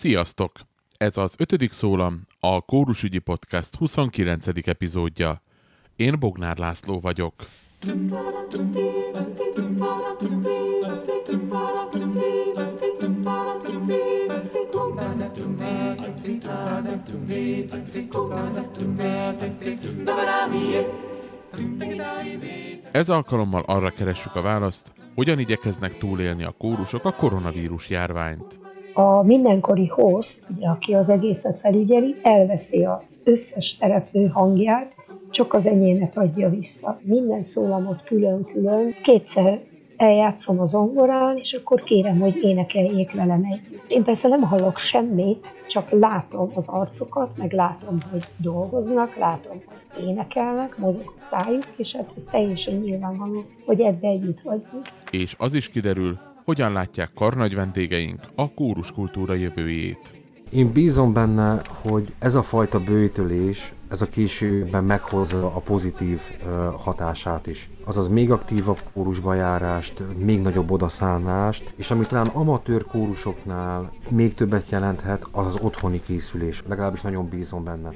Sziasztok! Ez az ötödik szólam, a Kórusügyi Podcast 29. epizódja. Én Bognár László vagyok. Ez alkalommal arra keressük a választ, hogyan igyekeznek túlélni a kórusok a koronavírus járványt. A mindenkori host, aki az egészet felügyeli, elveszi az összes szereplő hangját, csak az enyémet adja vissza. Minden szólamot külön-külön, kétszer eljátszom az zongorán, és akkor kérem, hogy énekeljék velem együtt. Én persze nem hallok semmit, csak látom az arcokat, meg látom, hogy dolgoznak, látom, hogy énekelnek, mozog a szájuk, és hát ez teljesen nyilvánvaló, hogy ebbe együtt vagyunk. És az is kiderül, hogyan látják karnagy vendégeink a kórus kultúra jövőjét. Én bízom benne, hogy ez a fajta bőtölés, ez a későbben meghozza a pozitív hatását is. Azaz még aktívabb kórusba járást, még nagyobb odaszánást, és ami talán amatőr kórusoknál még többet jelenthet, az az otthoni készülés. Legalábbis nagyon bízom benne.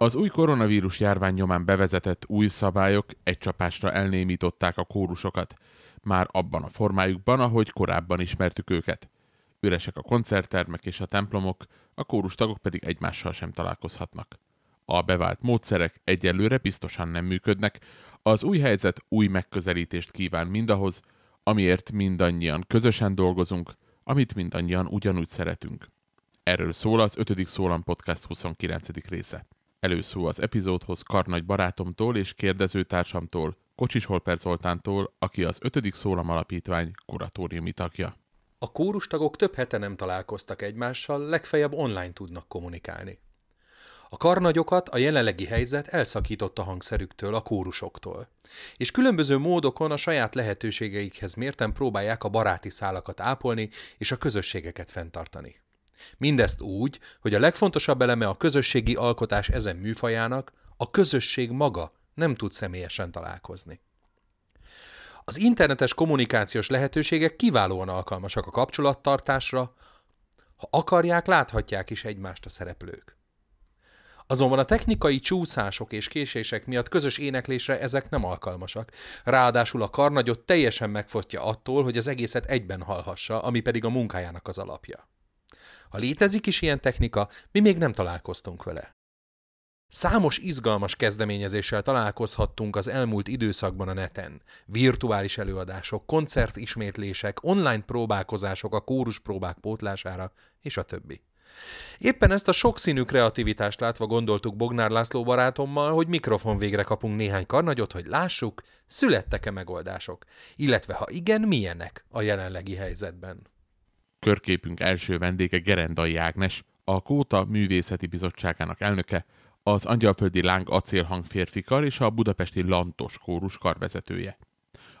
Az új koronavírus járvány nyomán bevezetett új szabályok egy csapásra elnémították a kórusokat, már abban a formájukban, ahogy korábban ismertük őket. Üresek a koncerttermek és a templomok, a kórustagok pedig egymással sem találkozhatnak. A bevált módszerek egyelőre biztosan nem működnek, az új helyzet új megközelítést kíván mindahhoz, amiért mindannyian közösen dolgozunk, amit mindannyian ugyanúgy szeretünk. Erről szól az 5. Szólam Podcast 29. része. Előszó az epizódhoz Karnagy barátomtól és kérdezőtársamtól, Kocsis Holper Zoltántól, aki az 5. Szólam Alapítvány kuratóriumi tagja. A kórustagok több hete nem találkoztak egymással, legfeljebb online tudnak kommunikálni. A karnagyokat a jelenlegi helyzet elszakította hangszerüktől, a kórusoktól, és különböző módokon a saját lehetőségeikhez mérten próbálják a baráti szálakat ápolni és a közösségeket fenntartani. Mindezt úgy, hogy a legfontosabb eleme a közösségi alkotás ezen műfajának, a közösség maga nem tud személyesen találkozni. Az internetes kommunikációs lehetőségek kiválóan alkalmasak a kapcsolattartásra, ha akarják, láthatják is egymást a szereplők. Azonban a technikai csúszások és késések miatt közös éneklésre ezek nem alkalmasak. Ráadásul a karnagyot teljesen megfosztja attól, hogy az egészet egyben hallhassa, ami pedig a munkájának az alapja. Ha létezik is ilyen technika, mi még nem találkoztunk vele. Számos izgalmas kezdeményezéssel találkozhattunk az elmúlt időszakban a neten. Virtuális előadások, koncertismétlések, online próbálkozások a kórus próbák pótlására, és a többi. Éppen ezt a sokszínű kreativitást látva gondoltuk Bognár László barátommal, hogy mikrofon végre kapunk néhány karnagyot, hogy lássuk, születtek-e megoldások, illetve ha igen, milyenek a jelenlegi helyzetben. Körképünk első vendége Gerendai Ágnes, a Kóta Művészeti Bizottságának elnöke, az Angyalföldi Láng acélhang férfikar és a budapesti Lantos kórus karvezetője.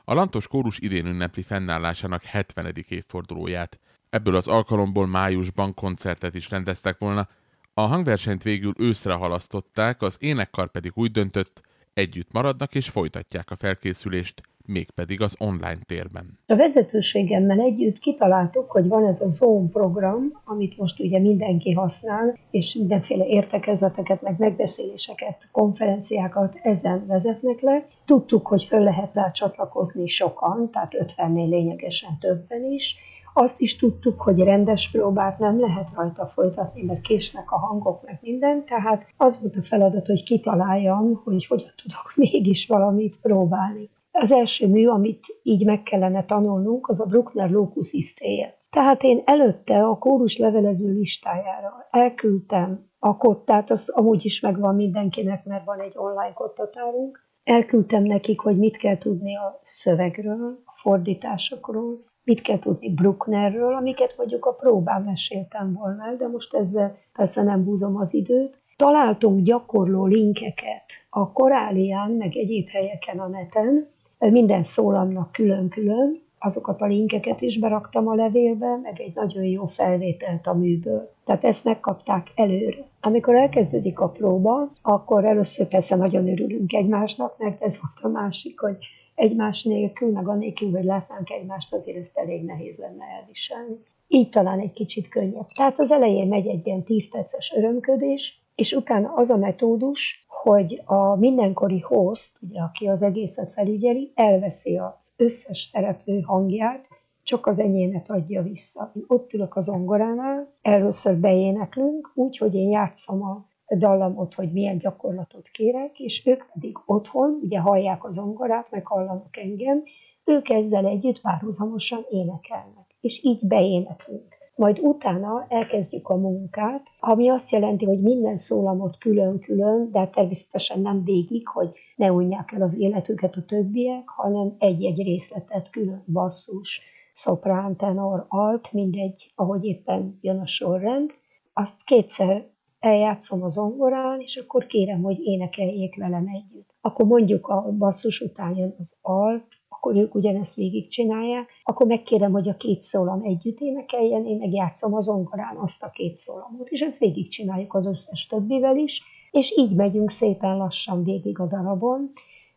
A Lantos kórus idén ünnepli fennállásának 70. évfordulóját. Ebből az alkalomból májusban koncertet is rendeztek volna, a hangversenyt végül őszre halasztották, az énekkar pedig úgy döntött, együtt maradnak és folytatják a felkészülést, mégpedig az online térben. A vezetőségemmel együtt kitaláltuk, hogy van ez a Zoom program, amit most ugye mindenki használ, és mindenféle értekezleteket, meg megbeszéléseket, konferenciákat ezen vezetnek le. Tudtuk, hogy föl lehet rá csatlakozni sokan, tehát 50-nél lényegesen többen is, azt is tudtuk, hogy rendes próbát nem lehet rajta folytatni, mert késnek a hangok, meg minden, tehát az volt a feladat, hogy kitaláljam, hogy hogyan tudok mégis valamit próbálni. Az első mű, amit így meg kellene tanulnunk, az a Bruckner Locus Istéje. Tehát én előtte a kórus levelező listájára elküldtem a kottát, az amúgy is megvan mindenkinek, mert van egy online kottatárunk. Elküldtem nekik, hogy mit kell tudni a szövegről, a fordításokról, mit kell tudni Brucknerről, amiket mondjuk a próbán meséltem volna, de most ezzel persze nem húzom az időt. Találtunk gyakorló linkeket a Korálián, meg egyéb helyeken a neten, minden szólamnak külön-külön, azokat a linkeket is beraktam a levélbe, meg egy nagyon jó felvételt a műből. Tehát ezt megkapták előre. Amikor elkezdődik a próba, akkor először persze nagyon örülünk egymásnak, mert ez volt a másik, hogy egymás nélkül, meg anélkül, hogy látnánk egymást, azért ezt elég nehéz lenne elviselni. Így talán egy kicsit könnyebb. Tehát az elején megy egy ilyen 10 perces örömködés, és utána az a metódus, hogy a mindenkori host, ugye, aki az egészet felügyeli, elveszi az összes szereplő hangját, csak az enyémet adja vissza. Én ott ülök az ongoránál, először beéneklünk, úgy, hogy én játszom a dallamot, hogy milyen gyakorlatot kérek, és ők pedig otthon, ugye hallják az ongorát, meg hallanak engem, ők ezzel együtt párhuzamosan énekelnek, és így beéneklünk. Majd utána elkezdjük a munkát, ami azt jelenti, hogy minden szólamot külön-külön, de természetesen nem végig, hogy ne unják el az életüket a többiek, hanem egy-egy részletet külön basszus, szoprán, tenor, alt, mindegy, ahogy éppen jön a sorrend. Azt kétszer eljátszom az zongorán, és akkor kérem, hogy énekeljék velem együtt. Akkor mondjuk a basszus után jön az alt, akkor ők ugyanezt végigcsinálják, akkor megkérem, hogy a két szólam együtt énekeljen, én meg játszom az zongorán azt a két szólamot, és ezt végigcsináljuk az összes többivel is, és így megyünk szépen lassan végig a darabon,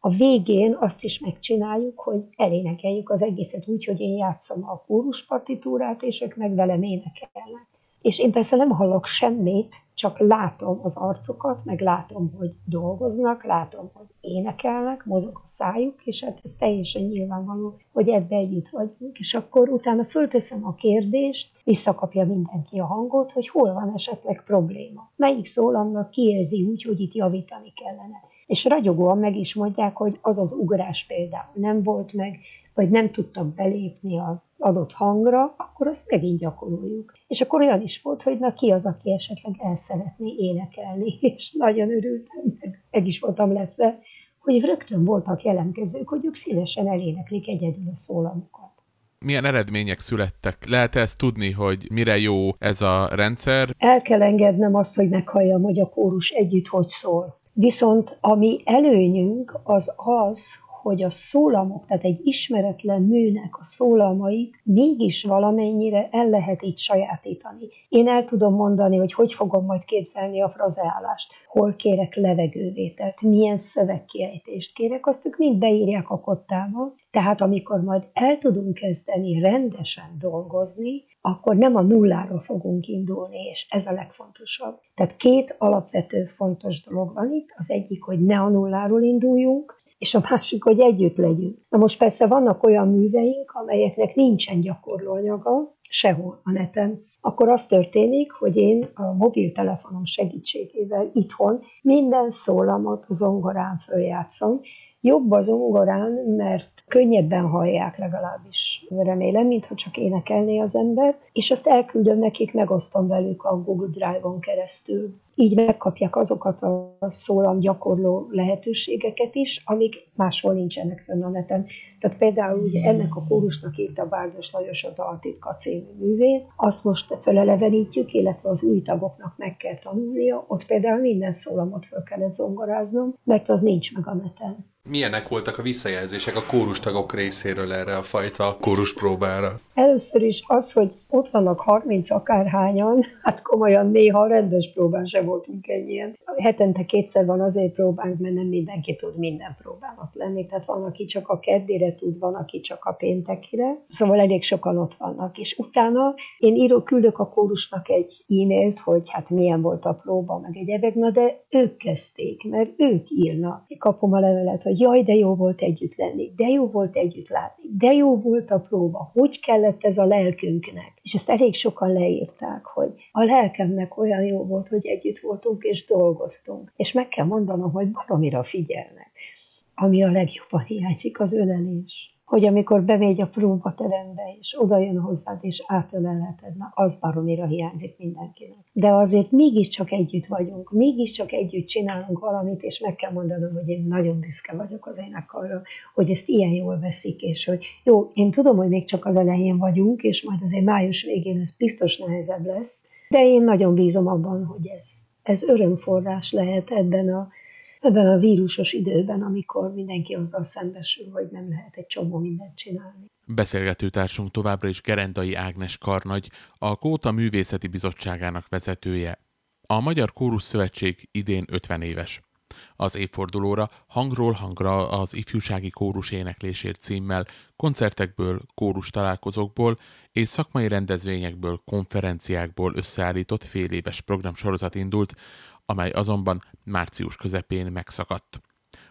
a végén azt is megcsináljuk, hogy elénekeljük az egészet úgy, hogy én játszom a kóruspartitúrát, és ők meg velem énekelnek. És én persze nem hallok semmit, csak látom az arcokat, meg látom, hogy dolgoznak, látom, hogy énekelnek, mozog a szájuk, és hát ez teljesen nyilvánvaló, hogy ebbe együtt vagyunk. És akkor utána fölteszem a kérdést, visszakapja mindenki a hangot, hogy hol van esetleg probléma. Melyik szólamnak kiérzi úgy, hogy itt javítani kellene és ragyogóan meg is mondják, hogy az az ugrás például nem volt meg, vagy nem tudtak belépni az adott hangra, akkor azt megint gyakoroljuk. És akkor olyan is volt, hogy na ki az, aki esetleg el szeretné énekelni, és nagyon örültem, meg, meg is voltam lepve, hogy rögtön voltak jelentkezők, hogy ők szívesen eléneklik egyedül a szólamokat. Milyen eredmények születtek? Lehet ezt tudni, hogy mire jó ez a rendszer? El kell engednem azt, hogy meghalljam, hogy a kórus együtt hogy szól. Viszont ami előnyünk az az, hogy a szólamok, tehát egy ismeretlen műnek a szólamait mégis valamennyire el lehet így sajátítani. Én el tudom mondani, hogy hogy fogom majd képzelni a frazeálást, hol kérek levegővételt, milyen szövegkiejtést kérek, azt ők mind beírják a kottába. Tehát amikor majd el tudunk kezdeni rendesen dolgozni, akkor nem a nulláról fogunk indulni, és ez a legfontosabb. Tehát két alapvető fontos dolog van itt. Az egyik, hogy ne a nulláról induljunk, és a másik, hogy együtt legyünk. Na most persze vannak olyan műveink, amelyeknek nincsen gyakorlóanyaga, sehol a neten, akkor az történik, hogy én a mobiltelefonom segítségével itthon minden szólamot a zongorán följátszom. Jobb az zongorán, mert könnyebben hallják legalábbis, remélem, mintha csak énekelné az ember, és azt elküldöm nekik, megosztom velük a Google Drive-on keresztül. Így megkapják azokat a szólam gyakorló lehetőségeket is, amik máshol nincsenek fönn a neten. Tehát például ugye ennek a kórusnak írta Bárdos Lajos a Daltitka című művét, azt most felelevenítjük, illetve az új tagoknak meg kell tanulnia, ott például minden szólamot fel kellett zongoráznom, mert az nincs meg a neten. Milyenek voltak a visszajelzések a kórustagok részéről erre a fajta próbára? Először is az, hogy ott vannak 30 akárhányan, hát komolyan néha rendes próbán se voltunk ennyien. Hetente kétszer van azért próbánk, mert nem mindenki tud minden próbának lenni, tehát van, aki csak a keddére tud, van, aki csak a péntekire. Szóval elég sokan ott vannak. És utána én írok, küldök a kórusnak egy e-mailt, hogy hát milyen volt a próba, meg egyebek, na de ők kezdték, mert ők írnak. Kapom a levelet, hogy jaj, de jó volt együtt lenni, de jó volt együtt látni, de jó volt a próba, hogy kellett ez a lelkünknek. És ezt elég sokan leírták, hogy a lelkemnek olyan jó volt, hogy együtt voltunk és dolgoztunk. És meg kell mondanom, hogy baromira figyelnek. Ami a legjobban hiányzik, az ölelés hogy amikor bemegy a próbaterembe, és oda jön hozzád, és átölelheted, na az baromira hiányzik mindenkinek. De azért mégiscsak együtt vagyunk, mégiscsak együtt csinálunk valamit, és meg kell mondanom, hogy én nagyon büszke vagyok az énekarra, hogy ezt ilyen jól veszik, és hogy jó, én tudom, hogy még csak az elején vagyunk, és majd azért május végén ez biztos nehezebb lesz, de én nagyon bízom abban, hogy ez, ez örömforrás lehet ebben a ebben a vírusos időben, amikor mindenki azzal szembesül, hogy nem lehet egy csomó mindent csinálni. Beszélgető társunk továbbra is Gerendai Ágnes Karnagy, a Kóta Művészeti Bizottságának vezetője. A Magyar Kórus Szövetség idén 50 éves. Az évfordulóra hangról hangra az ifjúsági kórus éneklésért címmel, koncertekből, kórus találkozókból és szakmai rendezvényekből, konferenciákból összeállított féléves programsorozat indult, amely azonban március közepén megszakadt.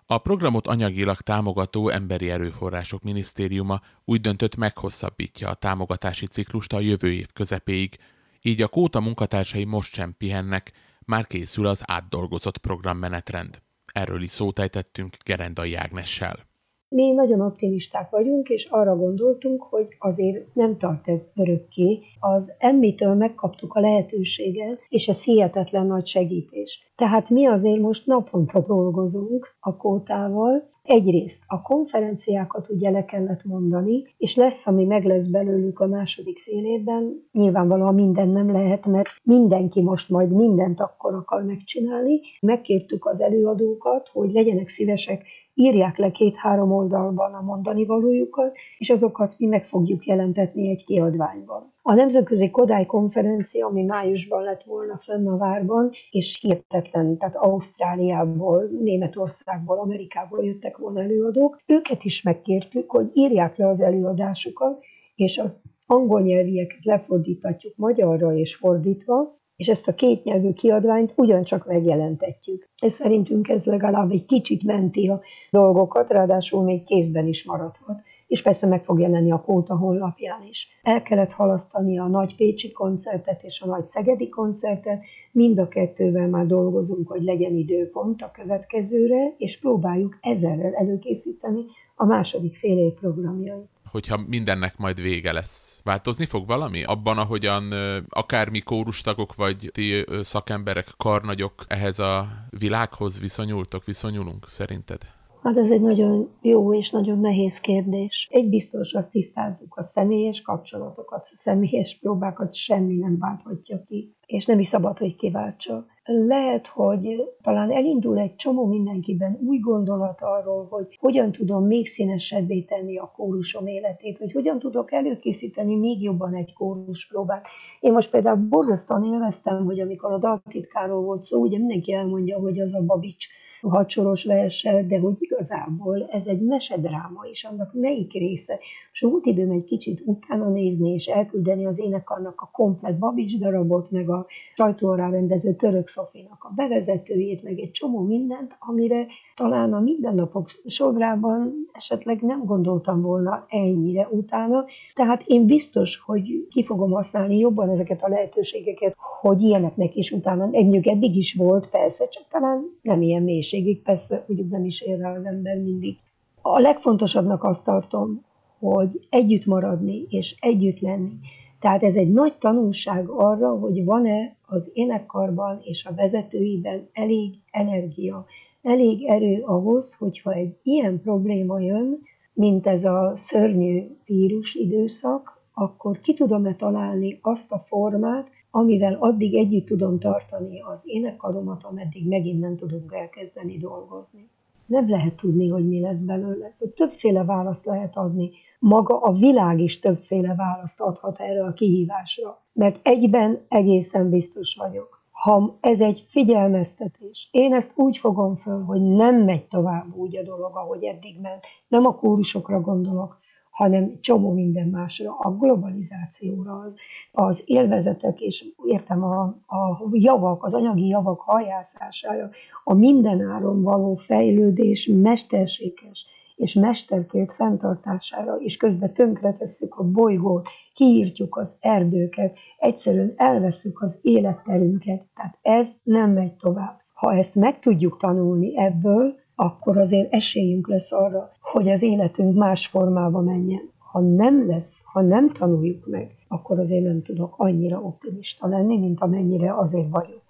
A programot anyagilag támogató Emberi Erőforrások Minisztériuma úgy döntött meghosszabbítja a támogatási ciklust a jövő év közepéig, így a kóta munkatársai most sem pihennek, már készül az átdolgozott programmenetrend. Erről is szót ejtettünk Gerendai Ágnessel. Mi nagyon optimisták vagyunk, és arra gondoltunk, hogy azért nem tart ez örökké. Az emmitől megkaptuk a lehetőséget, és ez hihetetlen nagy segítés. Tehát mi azért most naponta dolgozunk a kótával. Egyrészt a konferenciákat ugye le kellett mondani, és lesz, ami meg lesz belőlük a második fél évben. Nyilvánvalóan minden nem lehet, mert mindenki most majd mindent akkor akar megcsinálni. Megkértük az előadókat, hogy legyenek szívesek írják le két-három oldalban a mondani valójukat, és azokat mi meg fogjuk jelentetni egy kiadványban. A Nemzetközi Kodály konferencia, ami májusban lett volna fönn a várban, és hihetetlen, tehát Ausztráliából, Németországból, Amerikából jöttek volna előadók, őket is megkértük, hogy írják le az előadásukat, és az angol nyelvieket lefordítatjuk magyarra és fordítva, és ezt a kétnyelvű kiadványt ugyancsak megjelentetjük. Ez szerintünk ez legalább egy kicsit menti a dolgokat, ráadásul még kézben is maradhat és persze meg fog jelenni a Kóta honlapján is. El kellett halasztani a nagy Pécsi koncertet és a nagy Szegedi koncertet, mind a kettővel már dolgozunk, hogy legyen időpont a következőre, és próbáljuk ezerrel előkészíteni a második fél év programjait hogyha mindennek majd vége lesz. Változni fog valami? Abban, ahogyan akármi kórustagok vagy ti szakemberek, karnagyok ehhez a világhoz viszonyultok, viszonyulunk szerinted? Hát ez egy nagyon jó és nagyon nehéz kérdés. Egy biztos, azt tisztázzuk, a személyes kapcsolatokat, a személyes próbákat semmi nem válthatja ki, és nem is szabad, hogy kiváltsa. Lehet, hogy talán elindul egy csomó mindenkiben új gondolat arról, hogy hogyan tudom még színesebbé tenni a kórusom életét, hogy hogyan tudok előkészíteni még jobban egy kórus próbát. Én most például borzasztóan élveztem, hogy amikor a daltitkáról volt szó, ugye mindenki elmondja, hogy az a Babics hadsoros verse, de hogy igazából ez egy mesedráma, és annak melyik része. És volt időm egy kicsit utána nézni, és elküldeni az énekarnak a komplet Babics darabot, meg a sajtó rendező Török Szofinak a bevezetőjét, meg egy csomó mindent, amire talán a mindennapok sorában esetleg nem gondoltam volna ennyire utána. Tehát én biztos, hogy ki fogom használni jobban ezeket a lehetőségeket, hogy ilyeneknek is utána, együk eddig is volt, persze, csak talán nem ilyen mélységig, persze, hogy nem is ér az ember mindig. A legfontosabbnak azt tartom, hogy együtt maradni és együtt lenni. Tehát ez egy nagy tanulság arra, hogy van-e az énekkarban és a vezetőiben elég energia, elég erő ahhoz, hogyha egy ilyen probléma jön, mint ez a szörnyű vírus időszak, akkor ki tudom-e találni azt a formát, amivel addig együtt tudom tartani az énekaromat, ameddig megint nem tudunk elkezdeni dolgozni. Nem lehet tudni, hogy mi lesz belőle. Többféle választ lehet adni. Maga a világ is többféle választ adhat erre a kihívásra. Mert egyben egészen biztos vagyok ha ez egy figyelmeztetés. Én ezt úgy fogom föl, hogy nem megy tovább úgy a dolog, ahogy eddig ment. Nem a kórusokra gondolok, hanem csomó minden másra, a globalizációra, az, az élvezetek, és értem a, a javak, az anyagi javak hajászására, a mindenáron való fejlődés mesterséges és mesterkét fenntartására, és közben tönkretesszük a bolygót, kiírtjuk az erdőket, egyszerűen elveszük az életterünket. Tehát ez nem megy tovább. Ha ezt meg tudjuk tanulni ebből, akkor azért esélyünk lesz arra, hogy az életünk más formába menjen. Ha nem lesz, ha nem tanuljuk meg, akkor azért nem tudok annyira optimista lenni, mint amennyire azért vagyok.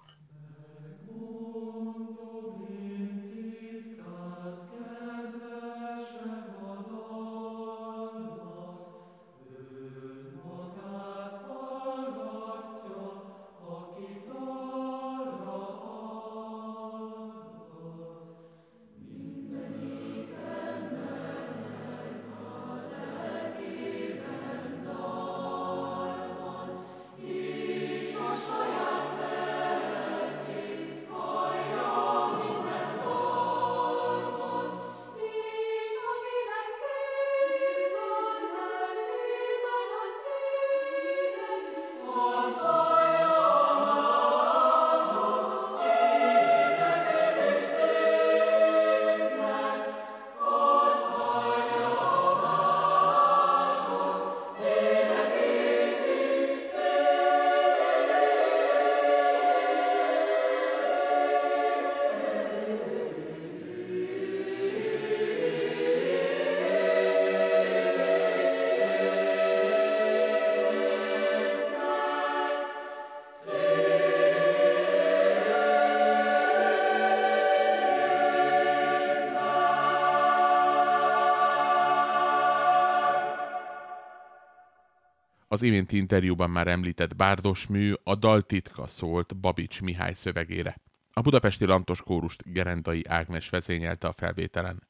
Az iménti interjúban már említett bárdos mű a dal titka szólt Babics Mihály szövegére. A budapesti Lantos kórust Gerendai Ágnes vezényelte a felvételen.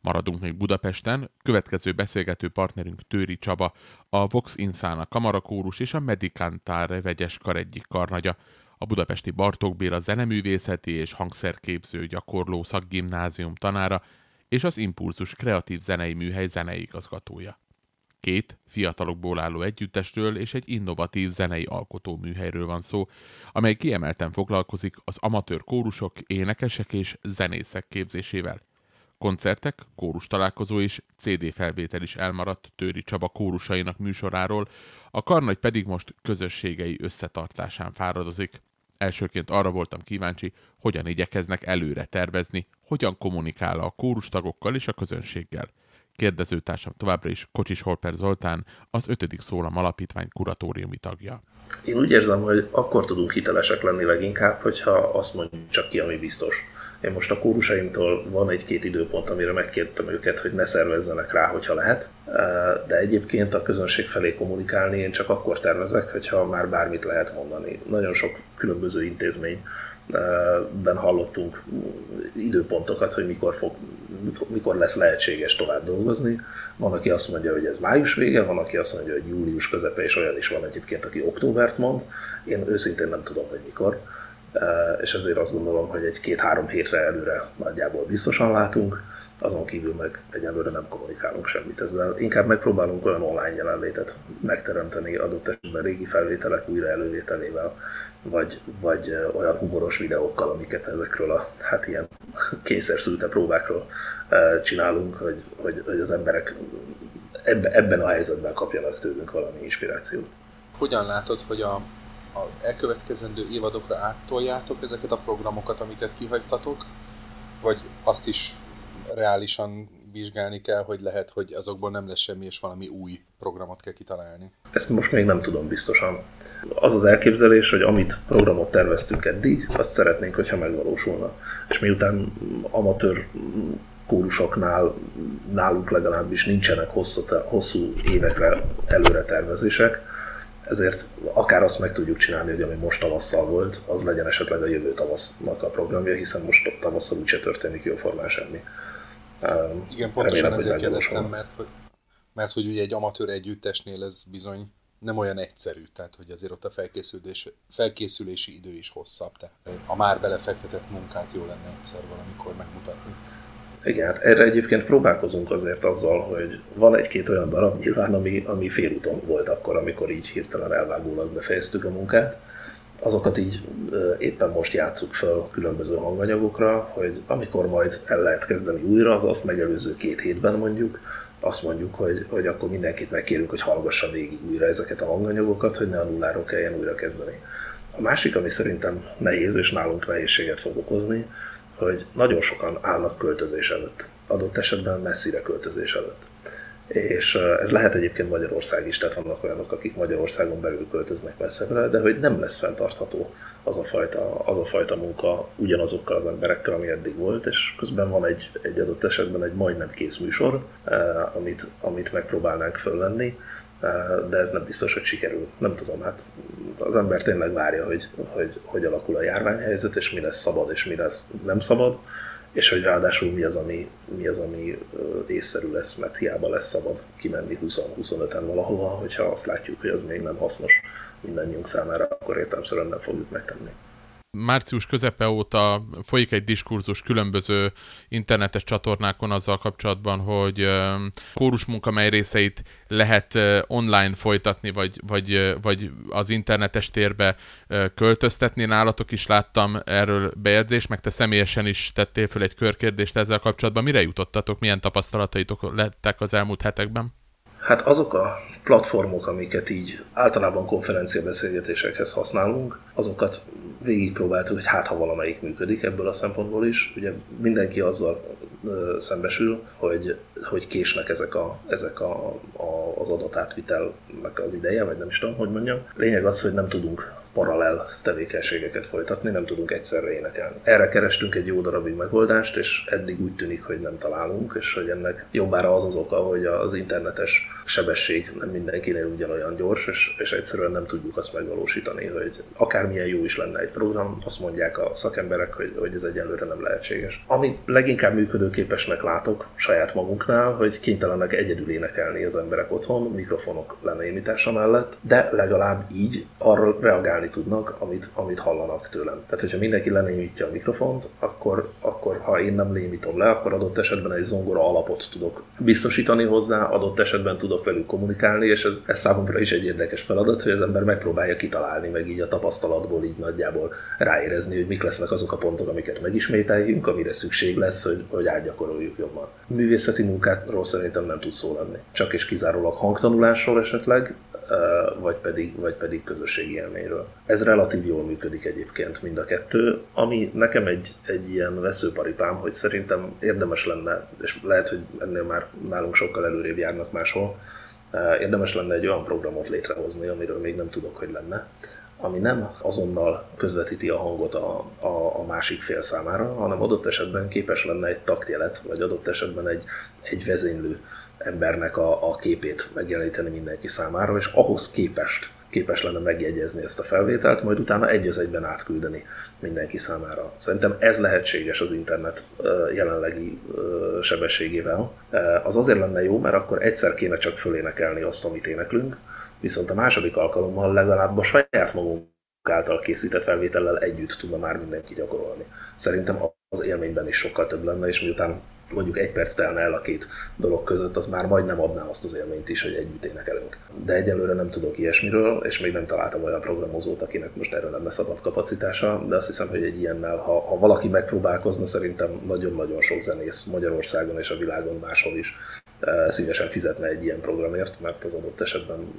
Maradunk még Budapesten, következő beszélgető partnerünk Tőri Csaba, a Vox Insana kamarakórus és a Medicantare vegyes kar egyik karnagya, a budapesti Bartók Béla zeneművészeti és hangszerképző gyakorló szakgimnázium tanára és az Impulzus kreatív zenei műhely zenei igazgatója. Két fiatalokból álló együttesről és egy innovatív zenei alkotó műhelyről van szó, amely kiemelten foglalkozik az amatőr kórusok, énekesek és zenészek képzésével. Koncertek, kórus találkozó és CD felvétel is elmaradt Tőri Csaba kórusainak műsoráról, a karnagy pedig most közösségei összetartásán fáradozik. Elsőként arra voltam kíváncsi, hogyan igyekeznek előre tervezni, hogyan kommunikál a kórustagokkal és a közönséggel. Kérdezőtársam továbbra is Kocsis Holper Zoltán, az ötödik szólam alapítvány kuratóriumi tagja. Én úgy érzem, hogy akkor tudunk hitelesek lenni leginkább, hogyha azt mondjuk csak ki, ami biztos. Én most a kórusaimtól van egy-két időpont, amire megkértem őket, hogy ne szervezzenek rá, hogyha lehet, de egyébként a közönség felé kommunikálni én csak akkor tervezek, hogyha már bármit lehet mondani. Nagyon sok különböző intézmény ben hallottunk időpontokat, hogy mikor, fog, mikor lesz lehetséges tovább dolgozni. Van, aki azt mondja, hogy ez május vége, van, aki azt mondja, hogy július közepe, és olyan is van egyébként, aki októbert mond. Én őszintén nem tudom, hogy mikor. És ezért azt gondolom, hogy egy két-három hétre előre nagyjából biztosan látunk azon kívül meg egyelőre nem kommunikálunk semmit ezzel. Inkább megpróbálunk olyan online jelenlétet megteremteni adott esetben régi felvételek újra elővételével, vagy, vagy olyan humoros videókkal, amiket ezekről a hát ilyen kényszer szülte próbákról csinálunk, hogy, hogy, hogy az emberek ebbe, ebben a helyzetben kapjanak tőlünk valami inspirációt. Hogyan látod, hogy a, a elkövetkezendő évadokra áttoljátok ezeket a programokat, amiket kihagytatok, vagy azt is reálisan vizsgálni kell, hogy lehet, hogy azokból nem lesz semmi, és valami új programot kell kitalálni. Ezt most még nem tudom biztosan. Az az elképzelés, hogy amit programot terveztünk eddig, azt szeretnénk, hogyha megvalósulna. És miután amatőr kórusoknál nálunk legalábbis nincsenek hosszú, hosszú évekre előre tervezések, ezért akár azt meg tudjuk csinálni, hogy ami most tavasszal volt, az legyen esetleg a jövő tavasznak a programja, hiszen most tavasszal úgyse történik jóformán semmi. Igen, pontosan remélem, ezért kérdeztem, mert hogy, mert hogy ugye egy amatőr együttesnél ez bizony nem olyan egyszerű, tehát hogy azért ott a felkészülés, felkészülési idő is hosszabb, tehát a már belefektetett munkát jó lenne egyszer valamikor megmutatni. Igen, hát erre egyébként próbálkozunk azért azzal, hogy van egy-két olyan darab nyilván, ami, ami félúton volt akkor, amikor így hirtelen elvágólag befejeztük a munkát, azokat így éppen most játsszuk fel különböző hanganyagokra, hogy amikor majd el lehet kezdeni újra, az azt megelőző két hétben mondjuk, azt mondjuk, hogy, hogy akkor mindenkit megkérünk, hogy hallgassa végig újra ezeket a hanganyagokat, hogy ne a nulláról kelljen újra kezdeni. A másik, ami szerintem nehéz, és nálunk nehézséget fog okozni, hogy nagyon sokan állnak költözés előtt, adott esetben messzire költözés előtt és ez lehet egyébként Magyarország is, tehát vannak olyanok, akik Magyarországon belül költöznek messzebbre, de hogy nem lesz fenntartható az a fajta, az a fajta munka ugyanazokkal az emberekkel, ami eddig volt, és közben van egy, egy adott esetben egy majdnem kész műsor, amit, amit megpróbálnánk fölvenni, de ez nem biztos, hogy sikerül. Nem tudom, hát az ember tényleg várja, hogy, hogy, hogy alakul a járványhelyzet, és mi lesz szabad, és mi lesz nem szabad és hogy ráadásul mi az, ami, mi az, ami észszerű lesz, mert hiába lesz szabad kimenni 20-25-en valahova, hogyha azt látjuk, hogy az még nem hasznos mindannyiunk számára, akkor értelmszerűen nem fogjuk megtenni március közepe óta folyik egy diskurzus különböző internetes csatornákon azzal kapcsolatban, hogy kórus munka mely részeit lehet online folytatni, vagy, vagy, vagy az internetes térbe költöztetni. Nálatok is láttam erről bejegyzést, meg te személyesen is tettél föl egy körkérdést ezzel kapcsolatban. Mire jutottatok, milyen tapasztalataitok lettek az elmúlt hetekben? Hát azok a platformok, amiket így általában konferenciabeszélgetésekhez használunk, azokat végigpróbáltuk, hogy hát ha valamelyik működik ebből a szempontból is. Ugye mindenki azzal szembesül, hogy, hogy késnek ezek, a, ezek a, a, az adatátvitelnek az ideje, vagy nem is tudom, hogy mondjam. Lényeg az, hogy nem tudunk paralel tevékenységeket folytatni, nem tudunk egyszerre énekelni. Erre kerestünk egy jó darabig megoldást, és eddig úgy tűnik, hogy nem találunk, és hogy ennek jobbára az az oka, hogy az internetes sebesség nem mindenkinél ugyanolyan gyors, és, és egyszerűen nem tudjuk azt megvalósítani, hogy akármilyen jó is lenne egy program, azt mondják a szakemberek, hogy, hogy ez egyelőre nem lehetséges. Amit leginkább működőképesnek látok saját magunknál, hogy kénytelenek egyedül énekelni az emberek otthon, mikrofonok lenémítása mellett, de legalább így arra reagálni tudnak, amit, amit hallanak tőlem. Tehát, hogyha mindenki lenémítja a mikrofont, akkor, akkor ha én nem némítom le, akkor adott esetben egy zongora alapot tudok biztosítani hozzá, adott esetben tudok velük kommunikálni, és ez, ez számomra is egy érdekes feladat, hogy az ember megpróbálja kitalálni, meg így a tapasztalatból így nagyjából ráérezni, hogy mik lesznek azok a pontok, amiket megismételjünk, amire szükség lesz, hogy, hogy átgyakoroljuk jobban. Művészeti munkátról szerintem nem tud szó lenni. Csak és kizárólag hangtanulásról esetleg, vagy pedig, vagy pedig közösségi élményről. Ez relatív jól működik egyébként mind a kettő, ami nekem egy, egy ilyen veszőparipám, hogy szerintem érdemes lenne, és lehet, hogy ennél már nálunk sokkal előrébb járnak máshol, érdemes lenne egy olyan programot létrehozni, amiről még nem tudok, hogy lenne, ami nem azonnal közvetíti a hangot a, a, a másik fél számára, hanem adott esetben képes lenne egy taktjelet, vagy adott esetben egy, egy vezénylő embernek a, a képét megjeleníteni mindenki számára, és ahhoz képest képes lenne megjegyezni ezt a felvételt, majd utána egy az egyben átküldeni mindenki számára. Szerintem ez lehetséges az internet jelenlegi sebességével. Az azért lenne jó, mert akkor egyszer kéne csak fölénekelni azt, amit éneklünk, viszont a második alkalommal legalább a saját magunk által készített felvétellel együtt tudna már mindenki gyakorolni. Szerintem az élményben is sokkal több lenne, és miután mondjuk egy perc telne el a két dolog között, az már majdnem adná azt az élményt is, hogy együtt énekelünk. De egyelőre nem tudok ilyesmiről, és még nem találtam olyan programozót, akinek most erre lenne szabad kapacitása, de azt hiszem, hogy egy ilyennel, ha, ha valaki megpróbálkozna, szerintem nagyon-nagyon sok zenész Magyarországon és a világon máshol is e, szívesen fizetne egy ilyen programért, mert az adott esetben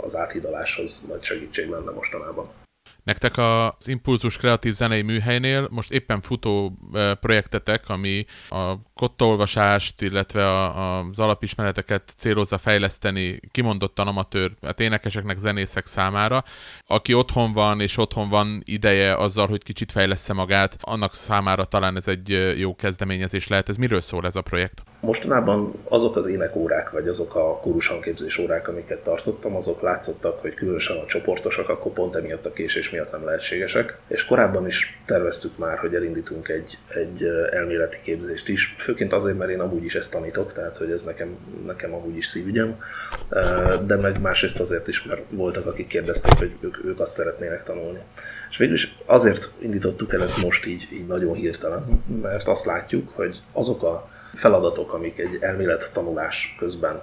az áthidaláshoz nagy segítség lenne mostanában. Nektek az Impulzus Kreatív Zenei Műhelynél most éppen futó projektetek, ami a kottaolvasást, illetve a, az alapismereteket célozza fejleszteni kimondottan amatőr hát énekeseknek, zenészek számára. Aki otthon van, és otthon van ideje azzal, hogy kicsit fejlesz magát, annak számára talán ez egy jó kezdeményezés lehet. Ez miről szól ez a projekt? Mostanában azok az énekórák, vagy azok a kórushanképzés órák, amiket tartottam, azok látszottak, hogy különösen a csoportosak, akkor pont emiatt a késés miatt nem lehetségesek. És korábban is terveztük már, hogy elindítunk egy, egy elméleti képzést is, főként azért, mert én amúgy is ezt tanítok, tehát hogy ez nekem, nekem amúgy is szívügyem, de meg másrészt azért is, mert voltak, akik kérdeztek, hogy ők, ők azt szeretnének tanulni. És végül is azért indítottuk el ezt most így, így nagyon hirtelen, mert azt látjuk, hogy azok a feladatok, amik egy elmélet tanulás közben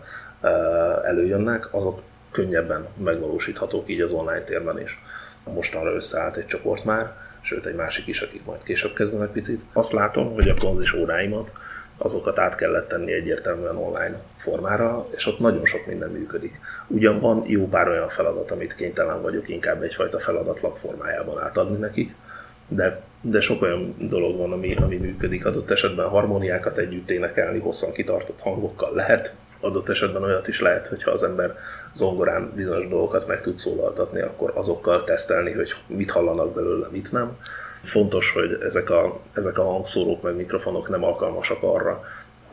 előjönnek, azok könnyebben megvalósíthatók így az online térben is. Mostanra összeállt egy csoport már, sőt egy másik is, akik majd később kezdenek picit. Azt látom, hogy a konzis óráimat azokat át kellett tenni egyértelműen online formára, és ott nagyon sok minden működik. Ugyan van jó pár olyan feladat, amit kénytelen vagyok inkább egyfajta feladatlap formájában átadni nekik, de, de sok olyan dolog van, ami, ami működik. Adott esetben harmóniákat együtt énekelni hosszan kitartott hangokkal lehet, adott esetben olyat is lehet, hogyha az ember zongorán bizonyos dolgokat meg tud szólaltatni, akkor azokkal tesztelni, hogy mit hallanak belőle, mit nem. Fontos, hogy ezek a, ezek a hangszórók meg mikrofonok nem alkalmasak arra,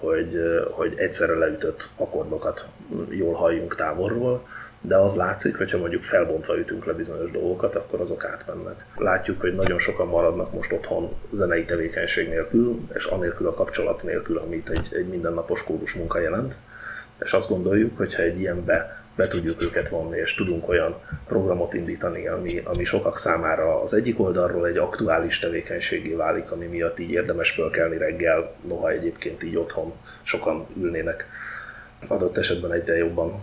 hogy, hogy egyszerre leütött akkordokat jól halljunk távolról, de az látszik, hogyha mondjuk felbontva ütünk le bizonyos dolgokat, akkor azok átmennek. Látjuk, hogy nagyon sokan maradnak most otthon zenei tevékenység nélkül, és anélkül a kapcsolat nélkül, amit egy, egy mindennapos kórus munka jelent. És azt gondoljuk, hogyha egy ilyenbe be tudjuk őket vonni, és tudunk olyan programot indítani, ami, ami sokak számára az egyik oldalról egy aktuális tevékenységé válik, ami miatt így érdemes fölkelni reggel, noha egyébként így otthon sokan ülnének adott esetben egyre jobban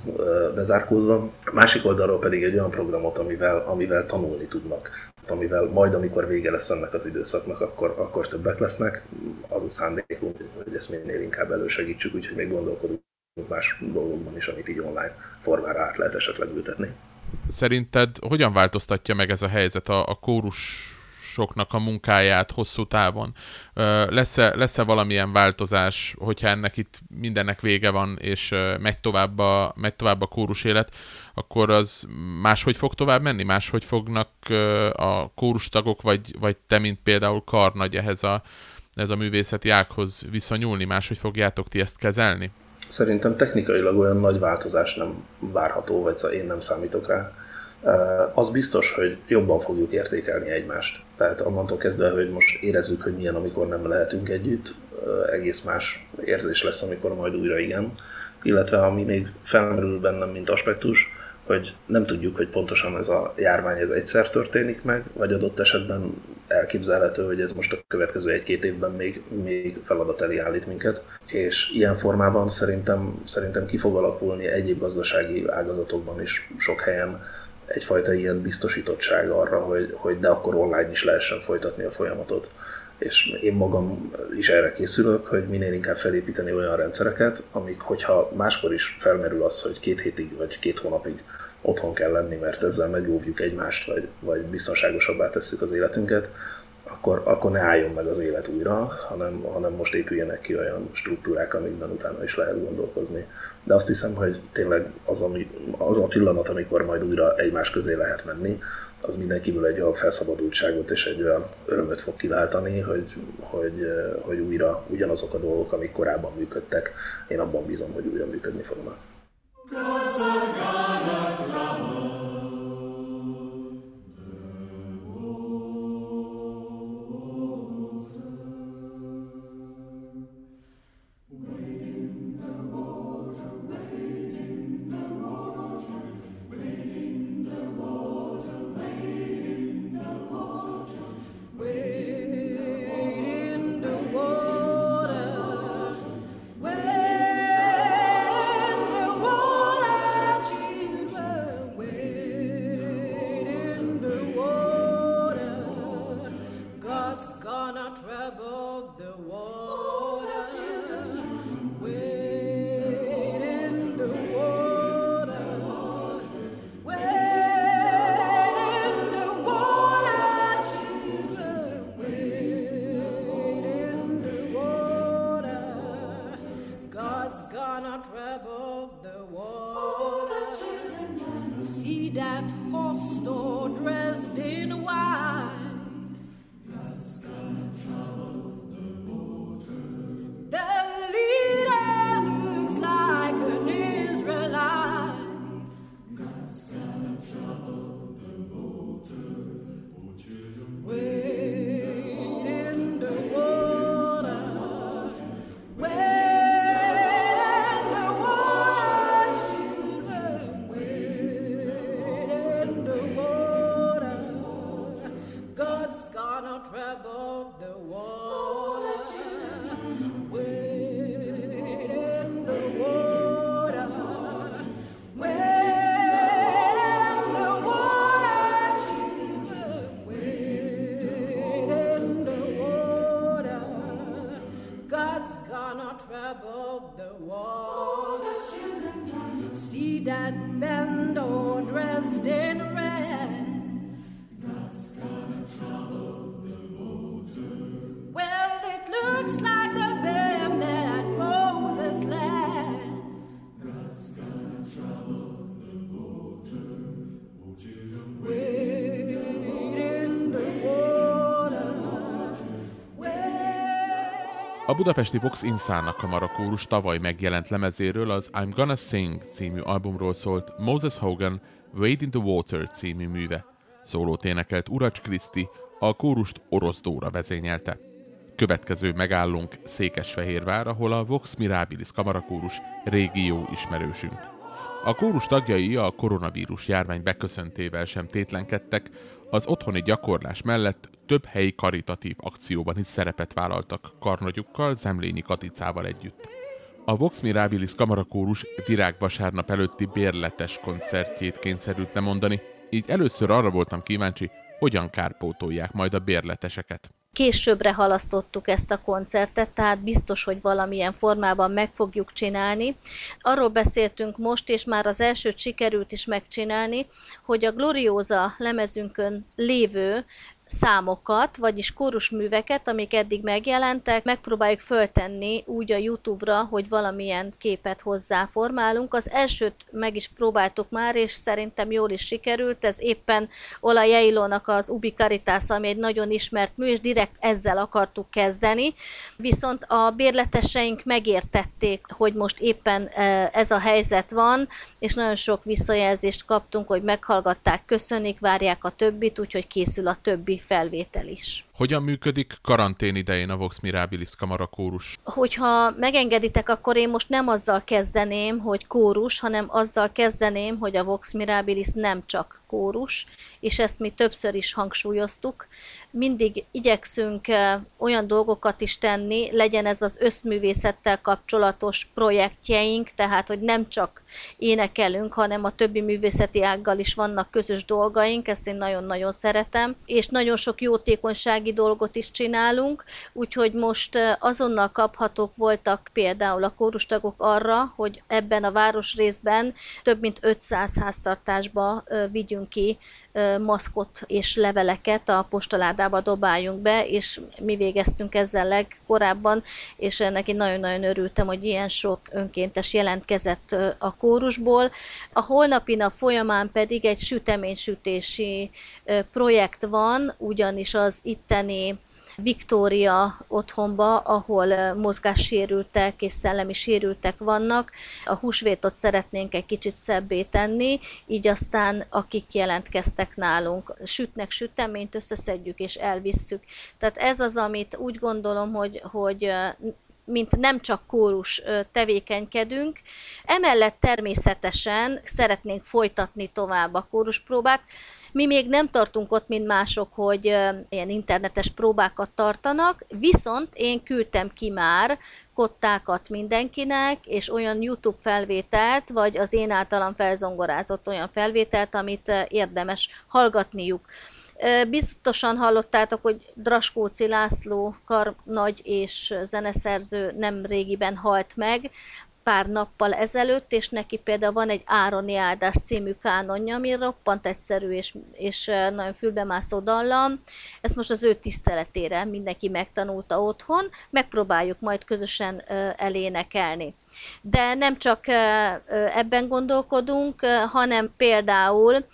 bezárkózva. Másik oldalról pedig egy olyan programot, amivel, amivel tanulni tudnak amivel majd, amikor vége lesz ennek az időszaknak, akkor, akkor többek lesznek. Az a szándékunk, hogy ezt minél inkább elősegítsük, úgyhogy még gondolkodunk más dolgokban is, amit így online formára át lehet esetleg ültetni. Szerinted hogyan változtatja meg ez a helyzet a, a kórus kórusoknak a munkáját hosszú távon? Lesz-e, lesz-e valamilyen változás, hogyha ennek itt mindennek vége van, és megy tovább a, megy tovább a kórus élet, akkor az máshogy fog tovább menni? Máshogy fognak a kórustagok, vagy, vagy te, mint például karnagy ehhez a, ez a művészeti ághoz viszonyulni? Máshogy fogjátok ti ezt kezelni? Szerintem technikailag olyan nagy változás nem várható, vagy szóval én nem számítok rá. Az biztos, hogy jobban fogjuk értékelni egymást. Tehát onnantól kezdve, hogy most érezzük, hogy milyen, amikor nem lehetünk együtt, egész más érzés lesz, amikor majd újra igen. Illetve ami még felmerül bennem, mint aspektus, hogy nem tudjuk, hogy pontosan ez a járvány ez egyszer történik meg, vagy adott esetben elképzelhető, hogy ez most a következő egy-két évben még, még feladat elé állít minket. És ilyen formában szerintem, szerintem ki fog alakulni egyéb gazdasági ágazatokban is sok helyen egyfajta ilyen biztosítottság arra, hogy, hogy de akkor online is lehessen folytatni a folyamatot. És én magam is erre készülök, hogy minél inkább felépíteni olyan rendszereket, amik, hogyha máskor is felmerül az, hogy két hétig vagy két hónapig otthon kell lenni, mert ezzel megóvjuk egymást, vagy, vagy biztonságosabbá tesszük az életünket, akkor, akkor ne álljon meg az élet újra, hanem, hanem most épüljenek ki olyan struktúrák, amikben utána is lehet gondolkozni. De azt hiszem, hogy tényleg az, ami, az a pillanat, amikor majd újra egymás közé lehet menni, az mindenkiből egy olyan felszabadultságot és egy olyan örömöt fog kiváltani, hogy, hogy, hogy újra ugyanazok a dolgok, amik korábban működtek, én abban bízom, hogy újra működni fognak. God's budapesti Vox Insána kamarakórus tavaly megjelent lemezéről az I'm Gonna Sing című albumról szólt Moses Hogan Wade in the Water című műve. Szólót énekelt Uracs Kriszti, a kórust Orosz Dóra vezényelte. Következő megállunk Székesfehérvár, ahol a Vox Mirabilis kamarakórus régió ismerősünk. A kórus tagjai a koronavírus járvány beköszöntével sem tétlenkedtek, az otthoni gyakorlás mellett több helyi karitatív akcióban is szerepet vállaltak karnagyukkal, Zemlényi Katicával együtt. A Vox Mirabilis kamarakórus virágvasárnap előtti bérletes koncertjét kényszerült lemondani, így először arra voltam kíváncsi, hogyan kárpótolják majd a bérleteseket. Későbbre halasztottuk ezt a koncertet, tehát biztos, hogy valamilyen formában meg fogjuk csinálni. Arról beszéltünk most, és már az elsőt sikerült is megcsinálni, hogy a Gloriosa lemezünkön lévő számokat, vagyis kórusműveket, amik eddig megjelentek, megpróbáljuk föltenni úgy a YouTube-ra, hogy valamilyen képet hozzáformálunk. Az elsőt meg is próbáltuk már, és szerintem jól is sikerült. Ez éppen Ola Jailónak az Ubi Caritas, ami egy nagyon ismert mű, és direkt ezzel akartuk kezdeni. Viszont a bérleteseink megértették, hogy most éppen e, ez a helyzet van, és nagyon sok visszajelzést kaptunk, hogy meghallgatták, köszönik, várják a többit, úgyhogy készül a többi felvétel is. Hogyan működik karantén idején a Vox Mirabilis kamarakórus? Hogyha megengeditek, akkor én most nem azzal kezdeném, hogy kórus, hanem azzal kezdeném, hogy a Vox Mirabilis nem csak kórus, és ezt mi többször is hangsúlyoztuk. Mindig igyekszünk eh, olyan dolgokat is tenni, legyen ez az összművészettel kapcsolatos projektjeink, tehát hogy nem csak énekelünk, hanem a többi művészeti ággal is vannak közös dolgaink, ezt én nagyon-nagyon szeretem, és nagyon sok jótékonyság gazdasági dolgot is csinálunk, úgyhogy most azonnal kaphatók voltak például a kórustagok arra, hogy ebben a városrészben több mint 500 háztartásba vigyünk ki maszkot és leveleket a postaládába dobáljunk be, és mi végeztünk ezzel legkorábban, és ennek én nagyon-nagyon örültem, hogy ilyen sok önkéntes jelentkezett a kórusból. A holnapi nap folyamán pedig egy süteménysütési projekt van, ugyanis az itteni Viktória otthonba, ahol mozgássérültek és szellemi sérültek vannak. A húsvétot szeretnénk egy kicsit szebbé tenni, így aztán akik jelentkeztek nálunk, sütnek süteményt, összeszedjük és elvisszük. Tehát ez az, amit úgy gondolom, hogy, hogy mint nem csak kórus tevékenykedünk. Emellett természetesen szeretnénk folytatni tovább a kóruspróbát. Mi még nem tartunk ott, mint mások, hogy ilyen internetes próbákat tartanak, viszont én küldtem ki már kottákat mindenkinek, és olyan YouTube felvételt, vagy az én általam felzongorázott olyan felvételt, amit érdemes hallgatniuk. Biztosan hallottátok, hogy Draskóci László karnagy és zeneszerző nem régiben halt meg, pár nappal ezelőtt, és neki például van egy Ároni Áldás című kánonja, ami roppant egyszerű és, és nagyon fülbemászó dallam. Ezt most az ő tiszteletére mindenki megtanulta otthon, megpróbáljuk majd közösen elénekelni. De nem csak ebben gondolkodunk, hanem például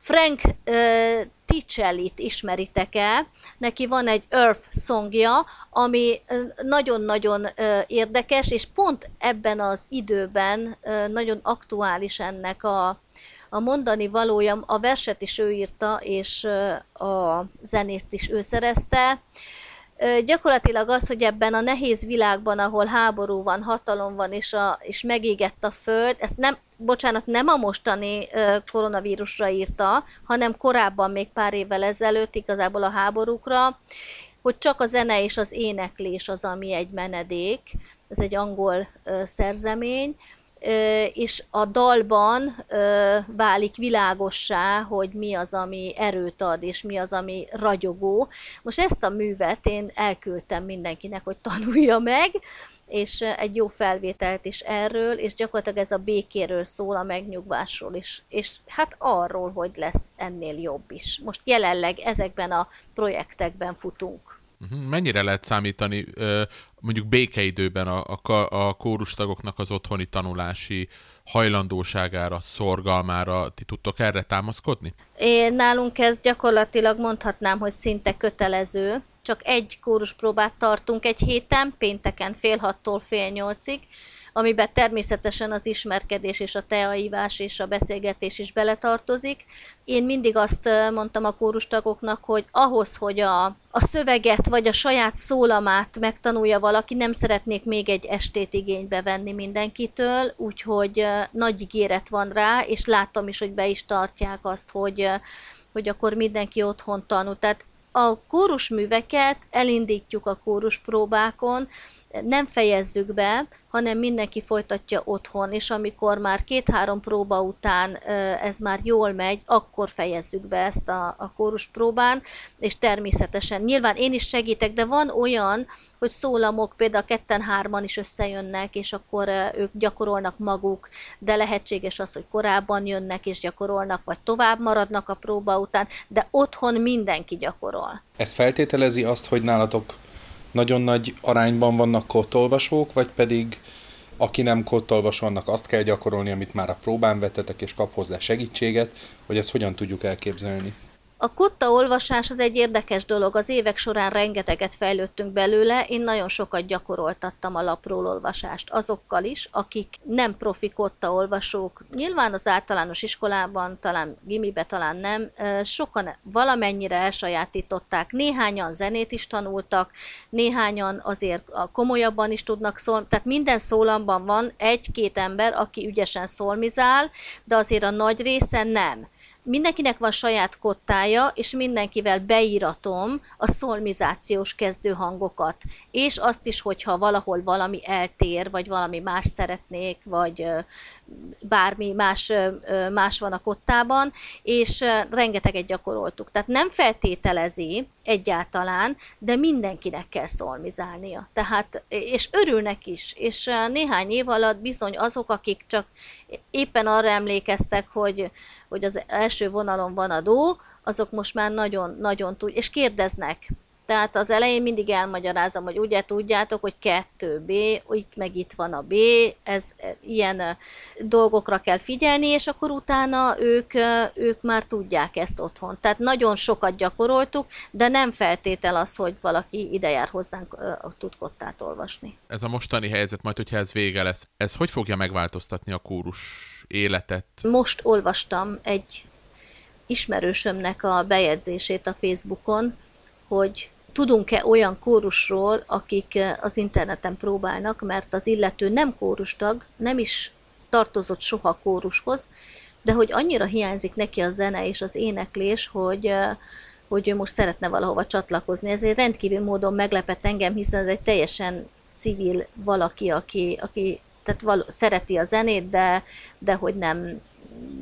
Frank uh, Ticellit ismeritek-e? Neki van egy Earth szongja, ami nagyon-nagyon érdekes, és pont ebben az időben nagyon aktuális ennek a, a mondani valója. A verset is ő írta, és a zenét is ő szerezte. Gyakorlatilag az, hogy ebben a nehéz világban, ahol háború van, hatalom van, és, a, és megégett a föld, ezt nem, bocsánat, nem a mostani koronavírusra írta, hanem korábban, még pár évvel ezelőtt, igazából a háborúkra, hogy csak a zene és az éneklés az, ami egy menedék, ez egy angol szerzemény, és a dalban válik világossá, hogy mi az, ami erőt ad, és mi az, ami ragyogó. Most ezt a művet én elküldtem mindenkinek, hogy tanulja meg, és egy jó felvételt is erről, és gyakorlatilag ez a békéről szól, a megnyugvásról is, és hát arról, hogy lesz ennél jobb is. Most jelenleg ezekben a projektekben futunk. Mhm. Mennyire lehet számítani mondjuk békeidőben a, a, a kórustagoknak az otthoni tanulási hajlandóságára, szorgalmára, ti tudtok erre támaszkodni? Én nálunk ez gyakorlatilag mondhatnám, hogy szinte kötelező. Csak egy kóruspróbát tartunk egy héten, pénteken fél hattól fél nyolcig, amiben természetesen az ismerkedés és a teaivás és a beszélgetés is beletartozik. Én mindig azt mondtam a kórustagoknak, hogy ahhoz, hogy a, a szöveget vagy a saját szólamát megtanulja valaki, nem szeretnék még egy estét igénybe venni mindenkitől, úgyhogy nagy ígéret van rá, és láttam is, hogy be is tartják azt, hogy, hogy akkor mindenki otthon tanul. Tehát a kórusműveket elindítjuk a kóruspróbákon, nem fejezzük be, hanem mindenki folytatja otthon, és amikor már két-három próba után ez már jól megy, akkor fejezzük be ezt a, a kórus próbán, és természetesen nyilván én is segítek, de van olyan, hogy szólamok például ketten-hárman is összejönnek, és akkor ők gyakorolnak maguk, de lehetséges az, hogy korábban jönnek és gyakorolnak, vagy tovább maradnak a próba után, de otthon mindenki gyakorol. Ez feltételezi azt, hogy nálatok nagyon nagy arányban vannak kottolvasók, vagy pedig aki nem kottolvasó, annak azt kell gyakorolni, amit már a próbán vettetek, és kap hozzá segítséget, hogy ezt hogyan tudjuk elképzelni? A kotta olvasás az egy érdekes dolog, az évek során rengeteget fejlődtünk belőle, én nagyon sokat gyakoroltattam a lapról olvasást. Azokkal is, akik nem profi kotta olvasók. Nyilván az általános iskolában, talán gimibe, talán nem, sokan valamennyire elsajátították, néhányan zenét is tanultak, néhányan azért komolyabban is tudnak szólni, tehát minden szólamban van egy-két ember, aki ügyesen szólmizál, de azért a nagy része nem mindenkinek van saját kottája, és mindenkivel beíratom a szolmizációs kezdőhangokat. És azt is, hogyha valahol valami eltér, vagy valami más szeretnék, vagy bármi más, más van a kottában, és rengeteget gyakoroltuk. Tehát nem feltételezi egyáltalán, de mindenkinek kell szolmizálnia. Tehát, és örülnek is, és néhány év alatt bizony azok, akik csak éppen arra emlékeztek, hogy, hogy az első vonalon van a dó, azok most már nagyon-nagyon tud, és kérdeznek, tehát az elején mindig elmagyarázom, hogy ugye tudjátok, hogy 2B, itt meg itt van a B, ez ilyen dolgokra kell figyelni, és akkor utána ők, ők már tudják ezt otthon. Tehát nagyon sokat gyakoroltuk, de nem feltétel az, hogy valaki ide jár hozzánk, tud kottát olvasni. Ez a mostani helyzet, majd hogyha ez vége lesz, ez hogy fogja megváltoztatni a kórus életet? Most olvastam egy ismerősömnek a bejegyzését a Facebookon, hogy tudunk-e olyan kórusról, akik eh, az interneten próbálnak, mert az illető nem kórustag, nem is tartozott soha kórushoz, de hogy annyira hiányzik neki a zene és az éneklés, hogy, eh, hogy ő most szeretne valahova csatlakozni. Ezért rendkívül módon meglepett engem, hiszen ez egy teljesen civil valaki, aki, aki tehát val- szereti a zenét, de, de hogy nem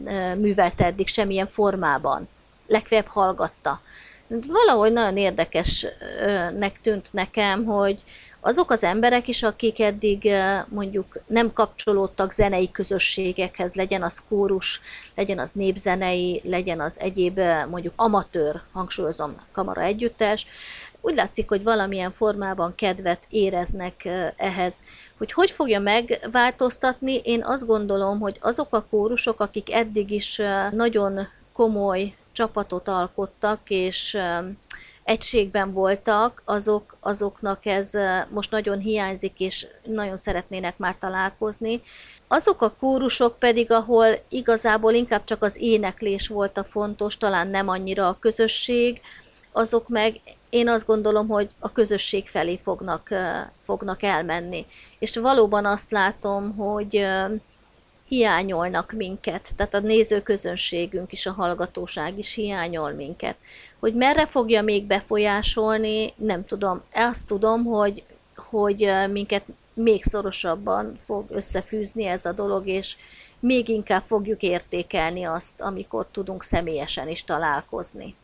eh, művelte eddig semmilyen formában. Legfeljebb hallgatta valahogy nagyon érdekesnek tűnt nekem, hogy azok az emberek is, akik eddig mondjuk nem kapcsolódtak zenei közösségekhez, legyen az kórus, legyen az népzenei, legyen az egyéb mondjuk amatőr, hangsúlyozom, kamara együttes, úgy látszik, hogy valamilyen formában kedvet éreznek ehhez. Hogy hogy fogja megváltoztatni, én azt gondolom, hogy azok a kórusok, akik eddig is nagyon komoly csapatot alkottak, és egységben voltak, azok, azoknak ez most nagyon hiányzik, és nagyon szeretnének már találkozni. Azok a kórusok pedig, ahol igazából inkább csak az éneklés volt a fontos, talán nem annyira a közösség, azok meg én azt gondolom, hogy a közösség felé fognak, fognak elmenni. És valóban azt látom, hogy hiányolnak minket, tehát a nézőközönségünk is, a hallgatóság is hiányol minket. Hogy merre fogja még befolyásolni, nem tudom. Azt tudom, hogy, hogy minket még szorosabban fog összefűzni ez a dolog, és még inkább fogjuk értékelni azt, amikor tudunk személyesen is találkozni.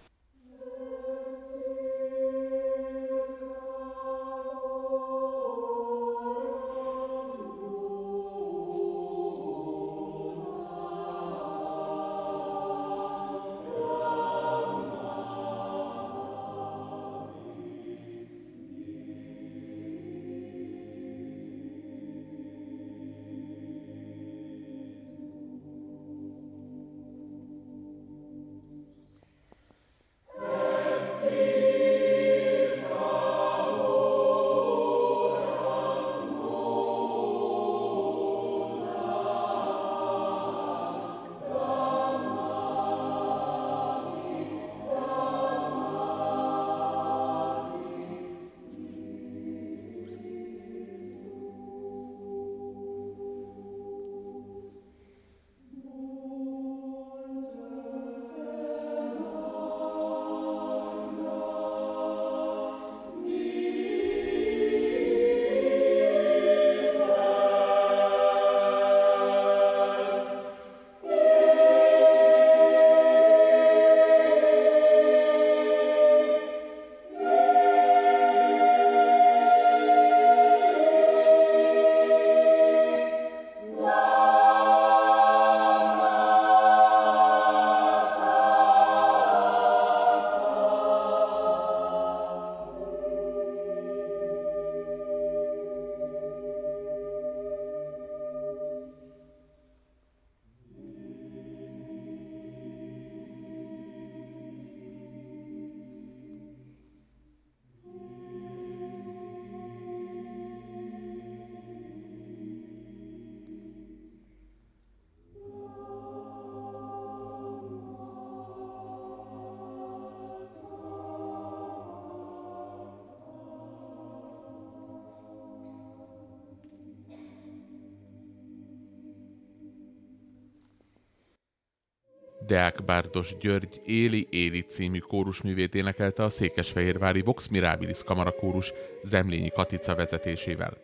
Deák Bárdos György Éli Éli című kórusművét énekelte a Székesfehérvári Vox Mirabilis kamarakórus Zemlényi Katica vezetésével.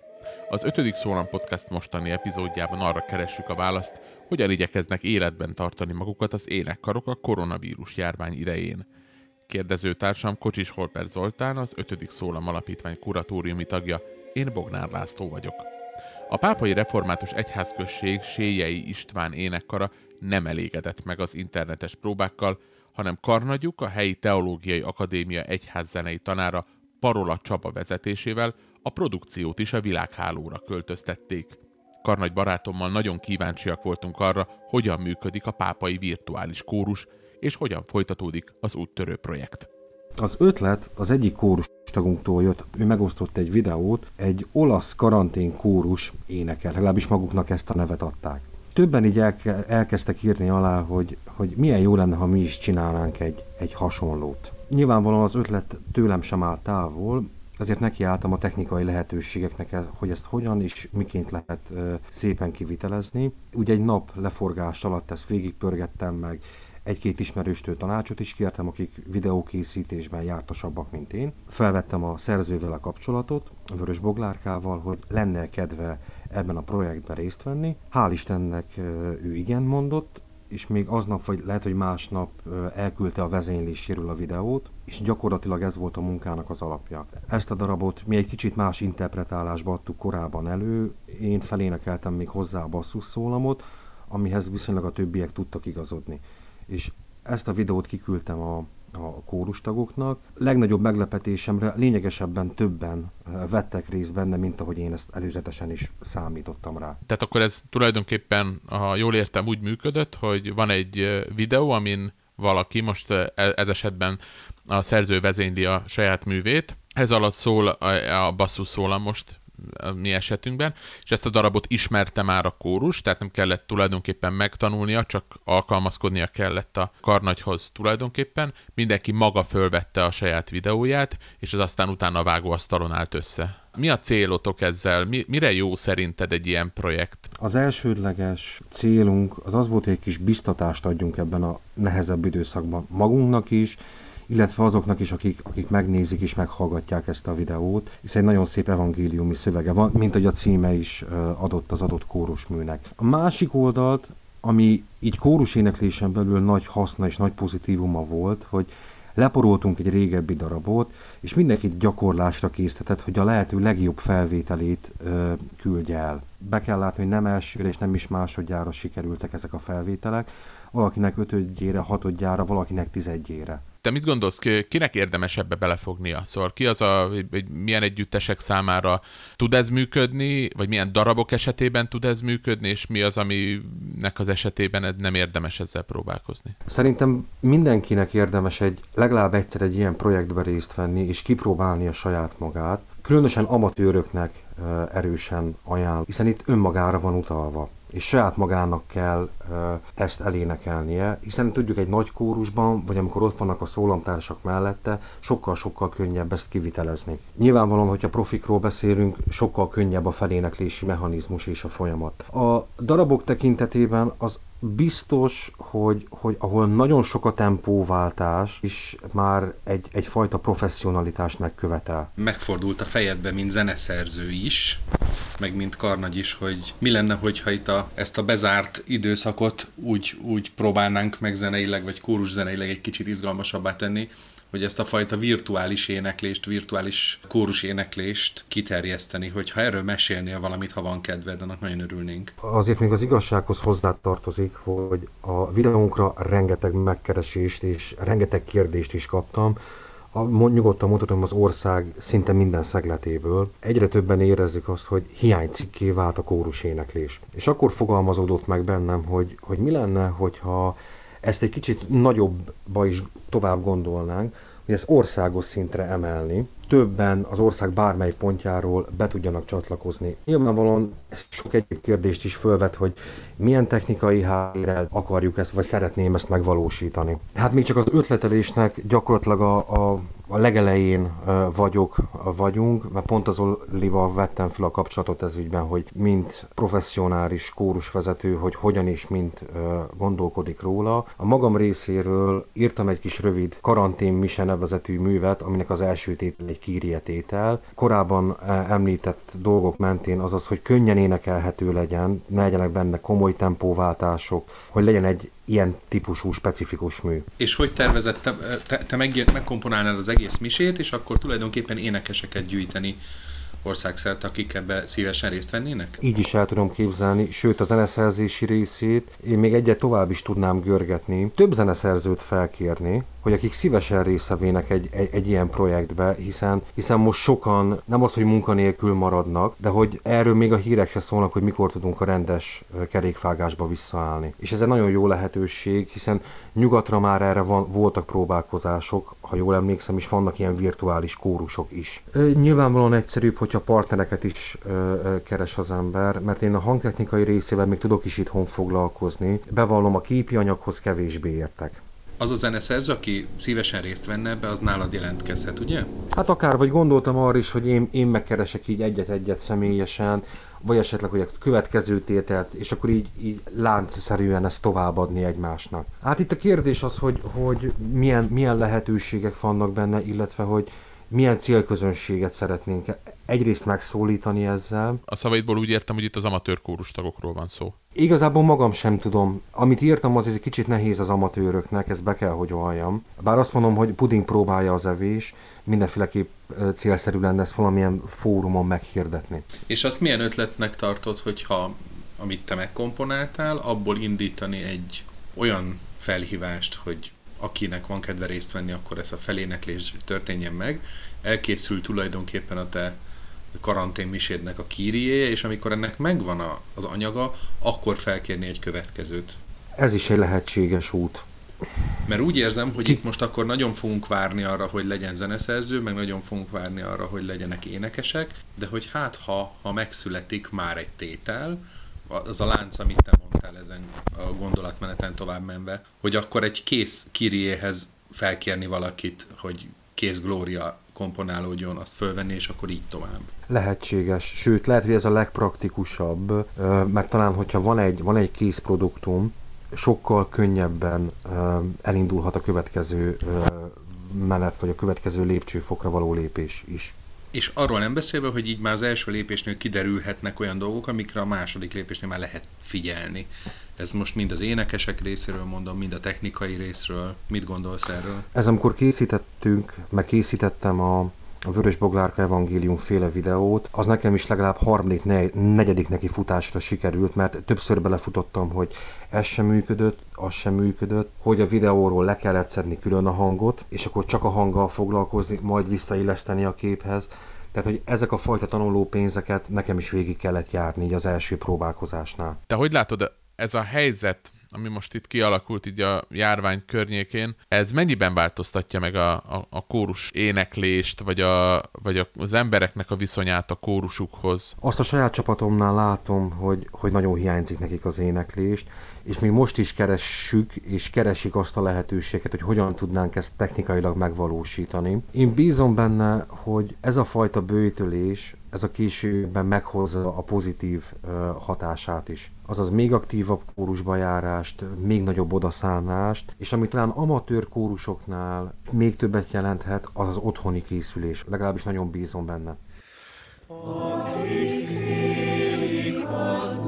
Az ötödik Szólam Podcast mostani epizódjában arra keressük a választ, hogyan igyekeznek életben tartani magukat az énekkarok a koronavírus járvány idején. Kérdezőtársam Kocsis Holper Zoltán, az ötödik Szólam Alapítvány kuratóriumi tagja, én Bognár László vagyok. A pápai református egyházközség Séjei István énekkara nem elégedett meg az internetes próbákkal, hanem karnagyuk a helyi Teológiai Akadémia egyházzenei tanára Parola Csaba vezetésével a produkciót is a világhálóra költöztették. Karnagy barátommal nagyon kíváncsiak voltunk arra, hogyan működik a pápai virtuális kórus, és hogyan folytatódik az úttörő projekt. Az ötlet az egyik kórus tagunktól jött, ő megosztott egy videót, egy olasz karantén kórus énekel, legalábbis maguknak ezt a nevet adták. Többen így elke, elkezdtek írni alá, hogy, hogy milyen jó lenne, ha mi is csinálnánk egy, egy hasonlót. Nyilvánvalóan az ötlet tőlem sem áll távol, ezért nekiálltam a technikai lehetőségeknek, hogy ezt hogyan és miként lehet szépen kivitelezni. Ugye egy nap leforgás alatt ezt végigpörgettem meg, egy-két ismerőstől tanácsot is kértem, akik videókészítésben jártasabbak, mint én. Felvettem a szerzővel a kapcsolatot, a Vörös Boglárkával, hogy lenne kedve ebben a projektben részt venni. Hál' Istennek ő igen mondott, és még aznap, vagy lehet, hogy másnap elküldte a vezényléséről a videót, és gyakorlatilag ez volt a munkának az alapja. Ezt a darabot mi egy kicsit más interpretálásba adtuk korábban elő, én felénekeltem még hozzá a basszus szólamot, amihez viszonylag a többiek tudtak igazodni. És ezt a videót kiküldtem a a kórustagoknak. Legnagyobb meglepetésemre lényegesebben többen eh, vettek részt benne, mint ahogy én ezt előzetesen is számítottam rá. Tehát akkor ez tulajdonképpen, ha jól értem, úgy működött, hogy van egy eh, videó, amin valaki, most eh, e-, ez esetben a szerző vezényli a saját művét, ez alatt szól a, basszus szólam most a mi esetünkben, és ezt a darabot ismerte már a kórus, tehát nem kellett tulajdonképpen megtanulnia, csak alkalmazkodnia kellett a karnagyhoz tulajdonképpen. Mindenki maga fölvette a saját videóját, és az aztán utána a vágóasztalon állt össze. Mi a célotok ezzel? Mi, mire jó szerinted egy ilyen projekt? Az elsődleges célunk az az volt, hogy egy kis biztatást adjunk ebben a nehezebb időszakban magunknak is, illetve azoknak is, akik, akik megnézik és meghallgatják ezt a videót, hiszen egy nagyon szép evangéliumi szövege van, mint hogy a címe is adott az adott kórusműnek. A másik oldalt, ami így kórus éneklésen belül nagy haszna és nagy pozitívuma volt, hogy leporoltunk egy régebbi darabot, és mindenkit gyakorlásra késztetett, hogy a lehető legjobb felvételét ö, küldje el. Be kell látni, hogy nem elsőre és nem is másodjára sikerültek ezek a felvételek, valakinek ötödjére, hatodjára, valakinek tizedjére te mit gondolsz, kinek érdemes ebbe belefognia? Szóval ki az a, hogy milyen együttesek számára tud ez működni, vagy milyen darabok esetében tud ez működni, és mi az, aminek az esetében nem érdemes ezzel próbálkozni? Szerintem mindenkinek érdemes egy legalább egyszer egy ilyen projektbe részt venni, és kipróbálni a saját magát. Különösen amatőröknek erősen ajánl, hiszen itt önmagára van utalva és saját magának kell ezt elénekelnie, hiszen tudjuk egy nagy kórusban, vagy amikor ott vannak a szólamtársak mellette, sokkal-sokkal könnyebb ezt kivitelezni. Nyilvánvalóan, hogyha profikról beszélünk, sokkal könnyebb a feléneklési mechanizmus és a folyamat. A darabok tekintetében az biztos, hogy, hogy ahol nagyon sok a tempóváltás, is már egy, egyfajta professzionalitást megkövetel. Megfordult a fejedbe, mint zeneszerző is, meg mint karnagy is, hogy mi lenne, hogyha itt a, ezt a bezárt időszakot úgy, úgy próbálnánk meg zeneileg, vagy kórus zeneileg egy kicsit izgalmasabbá tenni, hogy ezt a fajta virtuális éneklést, virtuális kórus éneklést kiterjeszteni, hogyha erről mesélnél valamit, ha van kedved, annak nagyon örülnénk. Azért még az igazsághoz hozzátartozik, hogy a videónkra rengeteg megkeresést és rengeteg kérdést is kaptam, a, nyugodtan mondhatom az ország szinte minden szegletéből. Egyre többen érezzük azt, hogy hiánycikké vált a kórus éneklés. És akkor fogalmazódott meg bennem, hogy, hogy mi lenne, hogyha ezt egy kicsit nagyobbba is tovább gondolnánk, hogy ezt országos szintre emelni, többen az ország bármely pontjáról be tudjanak csatlakozni. Nyilvánvalóan ez sok egyéb kérdést is fölvet, hogy milyen technikai háttérrel akarjuk ezt, vagy szeretném ezt megvalósítani. Hát még csak az ötletelésnek gyakorlatilag a, a a legelején vagyok, vagyunk, mert pont az Olival vettem fel a kapcsolatot ez ügyben, hogy mint professzionális kórusvezető, hogy hogyan és mint gondolkodik róla. A magam részéről írtam egy kis rövid karantén mise nevezetű művet, aminek az első tétel egy kírietétel. Korábban említett dolgok mentén azaz, hogy könnyen énekelhető legyen, ne legyenek benne komoly tempóváltások, hogy legyen egy ilyen típusú specifikus mű. És hogy tervezett, te, te, te meg, megkomponálnád az egész misét, és akkor tulajdonképpen énekeseket gyűjteni országszerte, akik ebbe szívesen részt vennének? Így is el tudom képzelni, sőt a zeneszerzési részét én még egyet tovább is tudnám görgetni, több zeneszerzőt felkérni, hogy akik szívesen részevének egy, egy, egy ilyen projektbe, hiszen, hiszen most sokan nem az, hogy munkanélkül maradnak, de hogy erről még a hírek se szólnak, hogy mikor tudunk a rendes kerékfágásba visszaállni. És ez egy nagyon jó lehetőség, hiszen nyugatra már erre van, voltak próbálkozások, ha jól emlékszem, és vannak ilyen virtuális kórusok is. Nyilvánvalóan egyszerűbb, hogyha partnereket is keres az ember, mert én a hangtechnikai részével még tudok is itthon foglalkozni. Bevallom, a képi anyaghoz kevésbé értek az a zeneszerző, aki szívesen részt venne ebbe, az nálad jelentkezhet, ugye? Hát akár, vagy gondoltam arra is, hogy én, én megkeresek így egyet-egyet személyesen, vagy esetleg, hogy a következő tételt, és akkor így, így láncszerűen ezt továbbadni egymásnak. Hát itt a kérdés az, hogy, hogy milyen, milyen lehetőségek vannak benne, illetve hogy milyen célközönséget szeretnénk egyrészt megszólítani ezzel. A szavaidból úgy értem, hogy itt az amatőr kórus tagokról van szó. Igazából magam sem tudom. Amit írtam, az egy kicsit nehéz az amatőröknek, ezt be kell, hogy valljam. Bár azt mondom, hogy puding próbálja az evés, mindenféleképp célszerű lenne ezt valamilyen fórumon meghirdetni. És azt milyen ötletnek tartod, hogyha amit te megkomponáltál, abból indítani egy olyan felhívást, hogy akinek van kedve részt venni, akkor ez a feléneklés történjen meg. Elkészül tulajdonképpen a te karantén misédnek a kíriéje, és amikor ennek megvan a, az anyaga, akkor felkérni egy következőt. Ez is egy lehetséges út. Mert úgy érzem, hogy Ki... itt most akkor nagyon fogunk várni arra, hogy legyen zeneszerző, meg nagyon fogunk várni arra, hogy legyenek énekesek, de hogy hát ha, ha megszületik már egy tétel, az a lánc, amit te mondtál ezen a gondolatmeneten tovább menve, hogy akkor egy kész kiriéhez felkérni valakit, hogy kész Glória komponálódjon, azt fölvenni, és akkor így tovább. Lehetséges. Sőt, lehet, hogy ez a legpraktikusabb, mert talán, hogyha van egy, van egy kész produktum, sokkal könnyebben elindulhat a következő menet, vagy a következő lépcsőfokra való lépés is. És arról nem beszélve, hogy így már az első lépésnél kiderülhetnek olyan dolgok, amikre a második lépésnél már lehet figyelni. Ez most mind az énekesek részéről mondom, mind a technikai részről. Mit gondolsz erről? Ez amikor készítettünk, meg készítettem a a Vörös Boglárka Evangélium féle videót, az nekem is legalább harmadik, negyedik neki futásra sikerült, mert többször belefutottam, hogy ez sem működött, az sem működött, hogy a videóról le kellett szedni külön a hangot, és akkor csak a hanggal foglalkozni, majd visszailleszteni a képhez. Tehát, hogy ezek a fajta tanuló pénzeket nekem is végig kellett járni így az első próbálkozásnál. Te hogy látod, ez a helyzet ami most itt kialakult így a járvány környékén, ez mennyiben változtatja meg a, a, a kórus éneklést, vagy, a, vagy az embereknek a viszonyát a kórusukhoz? Azt a saját csapatomnál látom, hogy, hogy nagyon hiányzik nekik az éneklést, és még most is keressük, és keresik azt a lehetőséget, hogy hogyan tudnánk ezt technikailag megvalósítani. Én bízom benne, hogy ez a fajta bőtölés, ez a későbben meghozza a pozitív hatását is. Azaz még aktívabb kórusba járást, még nagyobb odaszánást, és ami talán amatőr kórusoknál még többet jelenthet, az az otthoni készülés. Legalábbis nagyon bízom benne. Aki félik az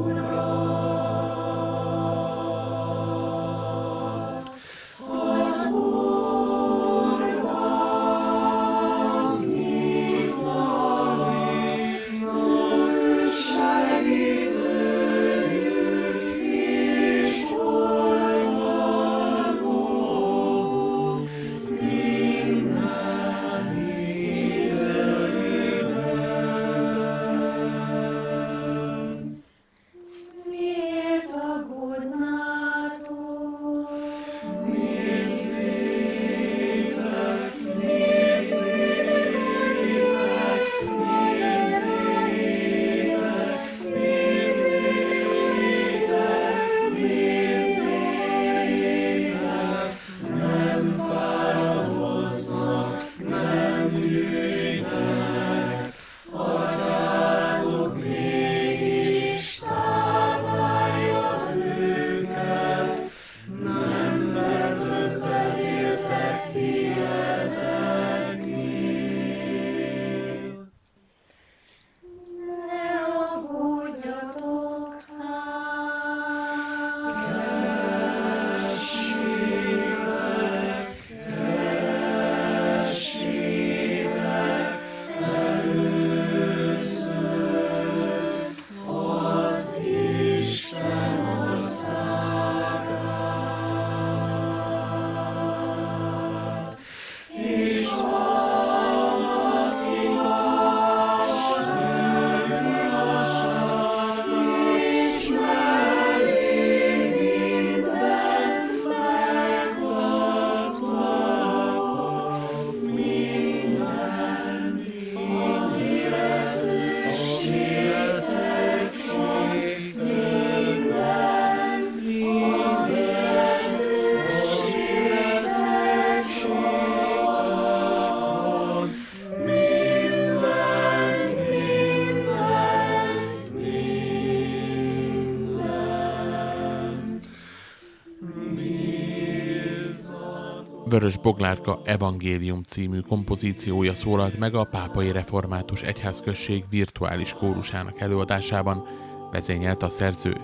Vörös Boglárka Evangélium című kompozíciója szólalt meg a Pápai Református Egyházközség virtuális kórusának előadásában, vezényelt a szerző.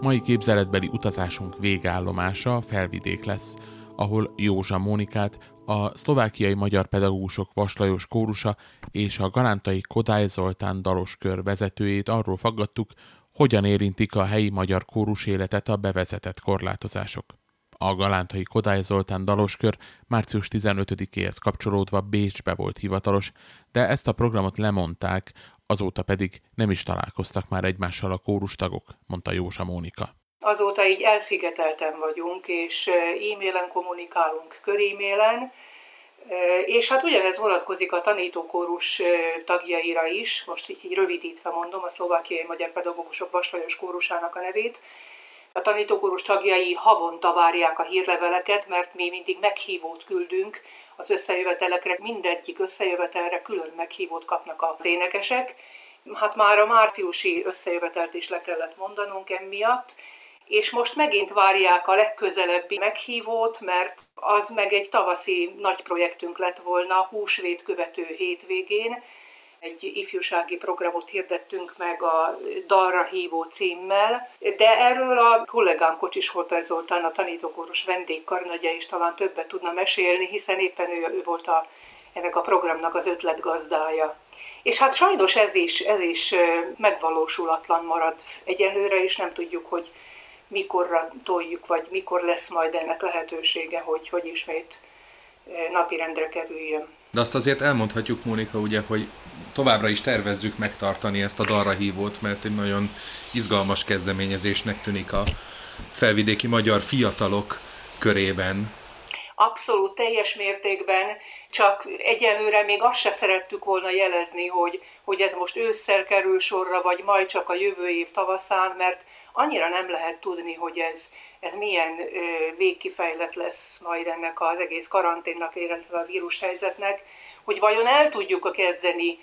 Mai képzeletbeli utazásunk végállomása felvidék lesz, ahol Józsa Mónikát, a szlovákiai magyar pedagógusok Vaslajos kórusa és a galántai Kodály Zoltán daloskör vezetőjét arról faggattuk, hogyan érintik a helyi magyar kórus életet a bevezetett korlátozások. A galántai Kodály Zoltán daloskör március 15-éhez kapcsolódva Bécsbe volt hivatalos, de ezt a programot lemondták, azóta pedig nem is találkoztak már egymással a kórustagok, mondta Józsa Mónika. Azóta így elszigetelten vagyunk, és e-mailen kommunikálunk, körémélen, és hát ugyanez vonatkozik a tanítókórus tagjaira is, most így, így rövidítve mondom, a szlovákiai magyar pedagógusok Vaslajos kórusának a nevét. A tanítókórus tagjai havonta várják a hírleveleket, mert mi mindig meghívót küldünk az összejövetelekre, mindegyik összejövetelre külön meghívót kapnak az énekesek. Hát már a márciusi összejövetelt is le kellett mondanunk emiatt, és most megint várják a legközelebbi meghívót, mert az meg egy tavaszi nagy projektünk lett volna húsvét követő hétvégén. Egy ifjúsági programot hirdettünk meg a Dalra hívó címmel, de erről a kollégám Kocsis Holper Zoltán, a tanítókóros vendégkarnagya is talán többet tudna mesélni, hiszen éppen ő, ő volt a, ennek a programnak az ötletgazdája. És hát sajnos ez is, ez is megvalósulatlan marad egyelőre, és nem tudjuk, hogy mikorra toljuk, vagy mikor lesz majd ennek lehetősége, hogy, hogy ismét napirendre kerüljön. De azt azért elmondhatjuk, Mónika, ugye, hogy továbbra is tervezzük megtartani ezt a dalra hívót, mert egy nagyon izgalmas kezdeményezésnek tűnik a felvidéki magyar fiatalok körében. Abszolút teljes mértékben, csak egyelőre még azt se szerettük volna jelezni, hogy, hogy ez most ősszel kerül sorra, vagy majd csak a jövő év tavaszán, mert annyira nem lehet tudni, hogy ez, ez milyen végkifejlet lesz majd ennek az egész karanténnak, illetve a vírushelyzetnek, hogy vajon el tudjuk kezdeni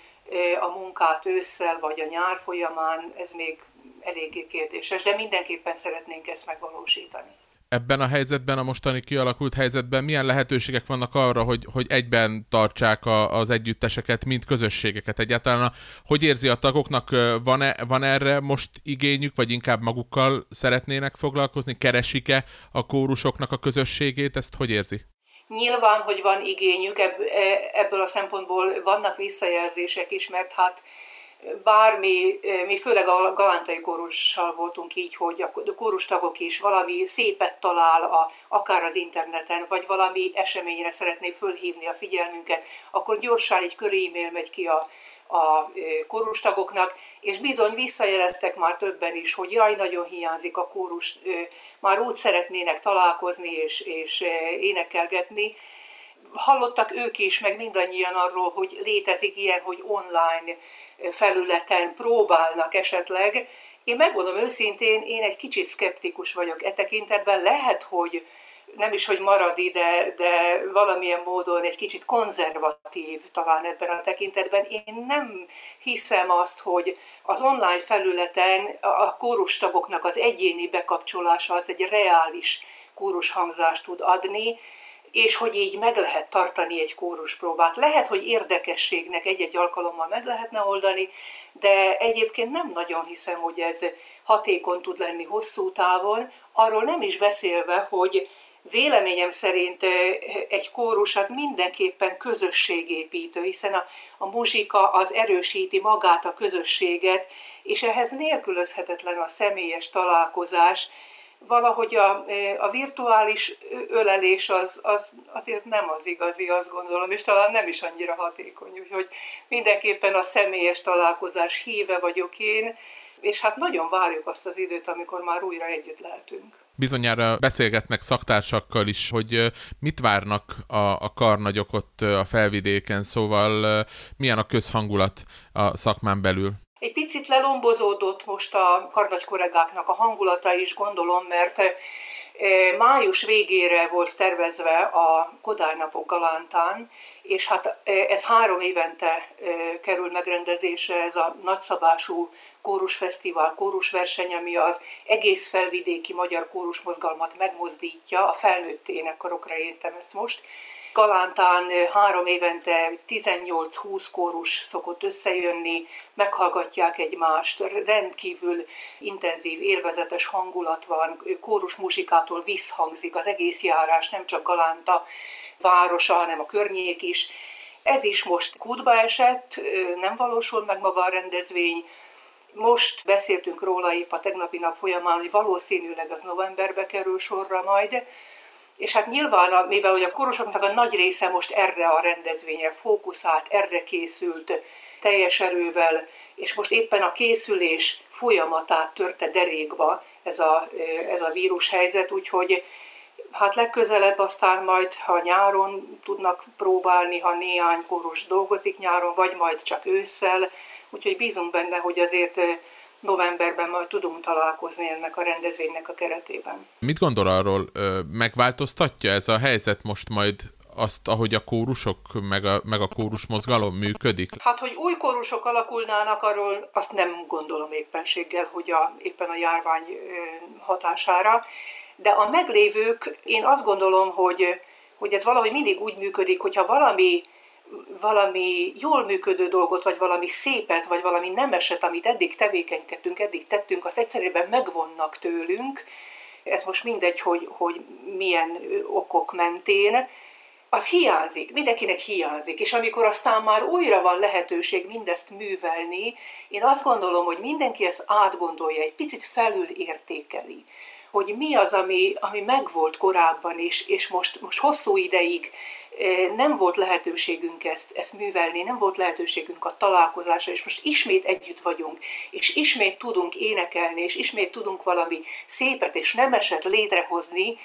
a munkát ősszel vagy a nyár folyamán, ez még eléggé kérdéses, de mindenképpen szeretnénk ezt megvalósítani ebben a helyzetben, a mostani kialakult helyzetben milyen lehetőségek vannak arra, hogy, hogy egyben tartsák a, az együtteseket, mint közösségeket egyáltalán? Hogy érzi a tagoknak, van-e, van erre most igényük, vagy inkább magukkal szeretnének foglalkozni? Keresik-e a kórusoknak a közösségét? Ezt hogy érzi? Nyilván, hogy van igényük, e, ebből a szempontból vannak visszajelzések is, mert hát bármi, mi főleg a galántai kórussal voltunk így, hogy a kórustagok is valami szépet talál, a, akár az interneten, vagy valami eseményre szeretné fölhívni a figyelmünket, akkor gyorsan egy köré e-mail megy ki a, a kórustagoknak, és bizony visszajeleztek már többen is, hogy jaj, nagyon hiányzik a kórus, már úgy szeretnének találkozni és, és énekelgetni, hallottak ők is, meg mindannyian arról, hogy létezik ilyen, hogy online felületen próbálnak esetleg. Én megmondom őszintén, én egy kicsit szkeptikus vagyok e tekintetben. Lehet, hogy nem is, hogy marad ide, de valamilyen módon egy kicsit konzervatív talán ebben a tekintetben. Én nem hiszem azt, hogy az online felületen a kórustagoknak az egyéni bekapcsolása az egy reális kórushangzást tud adni, és hogy így meg lehet tartani egy kóruspróbát. Lehet, hogy érdekességnek egy-egy alkalommal meg lehetne oldani, de egyébként nem nagyon hiszem, hogy ez hatékony tud lenni hosszú távon, arról nem is beszélve, hogy véleményem szerint egy kórus az mindenképpen közösségépítő, hiszen a, a muzsika az erősíti magát a közösséget, és ehhez nélkülözhetetlen a személyes találkozás, valahogy a, a virtuális ölelés az, az azért nem az igazi, azt gondolom, és talán nem is annyira hatékony. Úgyhogy mindenképpen a személyes találkozás híve vagyok én, és hát nagyon várjuk azt az időt, amikor már újra együtt lehetünk. Bizonyára beszélgetnek szaktársakkal is, hogy mit várnak a, a karnagyok ott a felvidéken, szóval milyen a közhangulat a szakmán belül. Egy picit lelombozódott most a karnagy kollégáknak a hangulata is, gondolom, mert május végére volt tervezve a Kodály napok Galántán, és hát ez három évente kerül megrendezésre, ez a nagyszabású kórusfesztivál, kórusverseny, ami az egész felvidéki magyar kórusmozgalmat megmozdítja, a felnőtt énekkarokra értem ezt most, Galántán három évente 18-20 kórus szokott összejönni, meghallgatják egymást, rendkívül intenzív, élvezetes hangulat van, kórus muzsikától visszhangzik az egész járás, nem csak Galánta városa, hanem a környék is. Ez is most kútba esett, nem valósul meg maga a rendezvény, most beszéltünk róla épp a tegnapi nap folyamán, hogy valószínűleg az novemberbe kerül sorra majd, és hát nyilván, mivel hogy a korosoknak a nagy része most erre a rendezvényre fókuszált, erre készült teljes erővel, és most éppen a készülés folyamatát törte derékba ez a, ez a vírushelyzet, úgyhogy hát legközelebb aztán majd, ha nyáron tudnak próbálni, ha néhány koros dolgozik nyáron, vagy majd csak ősszel, úgyhogy bízunk benne, hogy azért novemberben majd tudunk találkozni ennek a rendezvénynek a keretében. Mit gondol arról, megváltoztatja ez a helyzet most majd azt, ahogy a kórusok, meg a, meg a kórus mozgalom működik? Hát, hogy új kórusok alakulnának, arról azt nem gondolom éppenséggel, hogy a, éppen a járvány hatására, de a meglévők, én azt gondolom, hogy, hogy ez valahogy mindig úgy működik, hogyha valami valami jól működő dolgot, vagy valami szépet, vagy valami nemeset, amit eddig tevékenykedtünk, eddig tettünk, az egyszerűen megvonnak tőlünk, ez most mindegy, hogy, hogy milyen okok mentén, az hiányzik, mindenkinek hiányzik, és amikor aztán már újra van lehetőség mindezt művelni, én azt gondolom, hogy mindenki ezt átgondolja, egy picit felül értékeli, hogy mi az, ami, ami megvolt korábban is, és most, most hosszú ideig nem volt lehetőségünk ezt, ezt művelni, nem volt lehetőségünk a találkozásra, és most ismét együtt vagyunk, és ismét tudunk énekelni, és ismét tudunk valami szépet és nemeset létrehozni,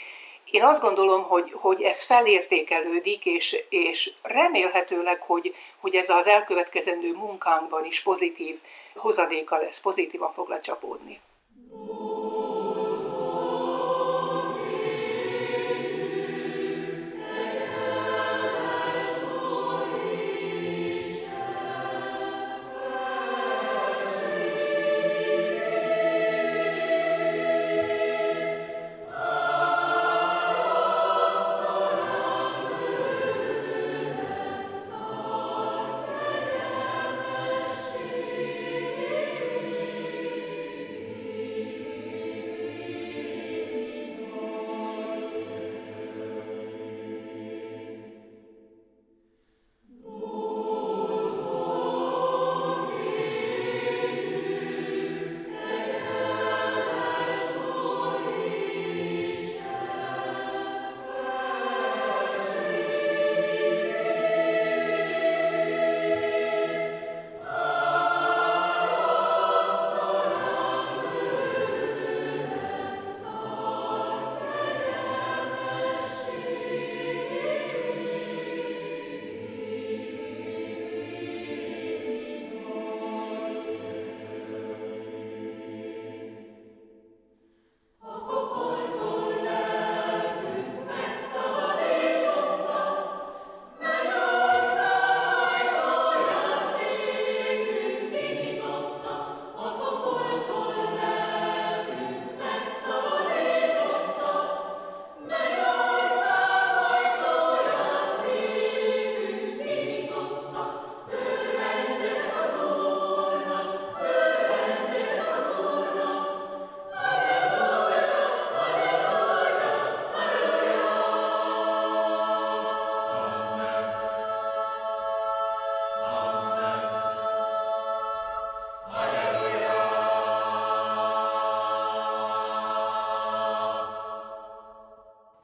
én azt gondolom, hogy, hogy ez felértékelődik, és, és remélhetőleg, hogy, hogy ez az elkövetkezendő munkánkban is pozitív hozadéka lesz, pozitívan fog lecsapódni.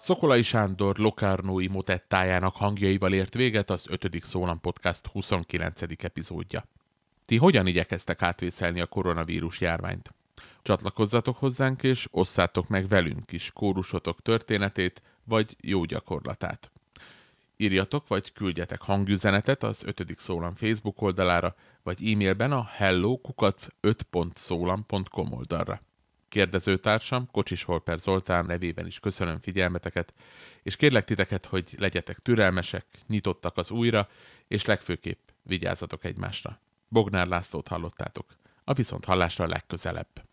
Szokolai Sándor Lokárnói motettájának hangjaival ért véget az 5. Szólam Podcast 29. epizódja. Ti hogyan igyekeztek átvészelni a koronavírus járványt? Csatlakozzatok hozzánk és osszátok meg velünk is kórusotok történetét vagy jó gyakorlatát. Írjatok vagy küldjetek hangüzenetet az 5. Szólam Facebook oldalára, vagy e-mailben a hellokukac 5.szólam.com oldalra. Kérdezőtársam, Kocsis Holper Zoltán nevében is köszönöm figyelmeteket, és kérlek titeket, hogy legyetek türelmesek, nyitottak az újra, és legfőképp vigyázzatok egymásra. Bognár Lászlót hallottátok. A viszont hallásra legközelebb.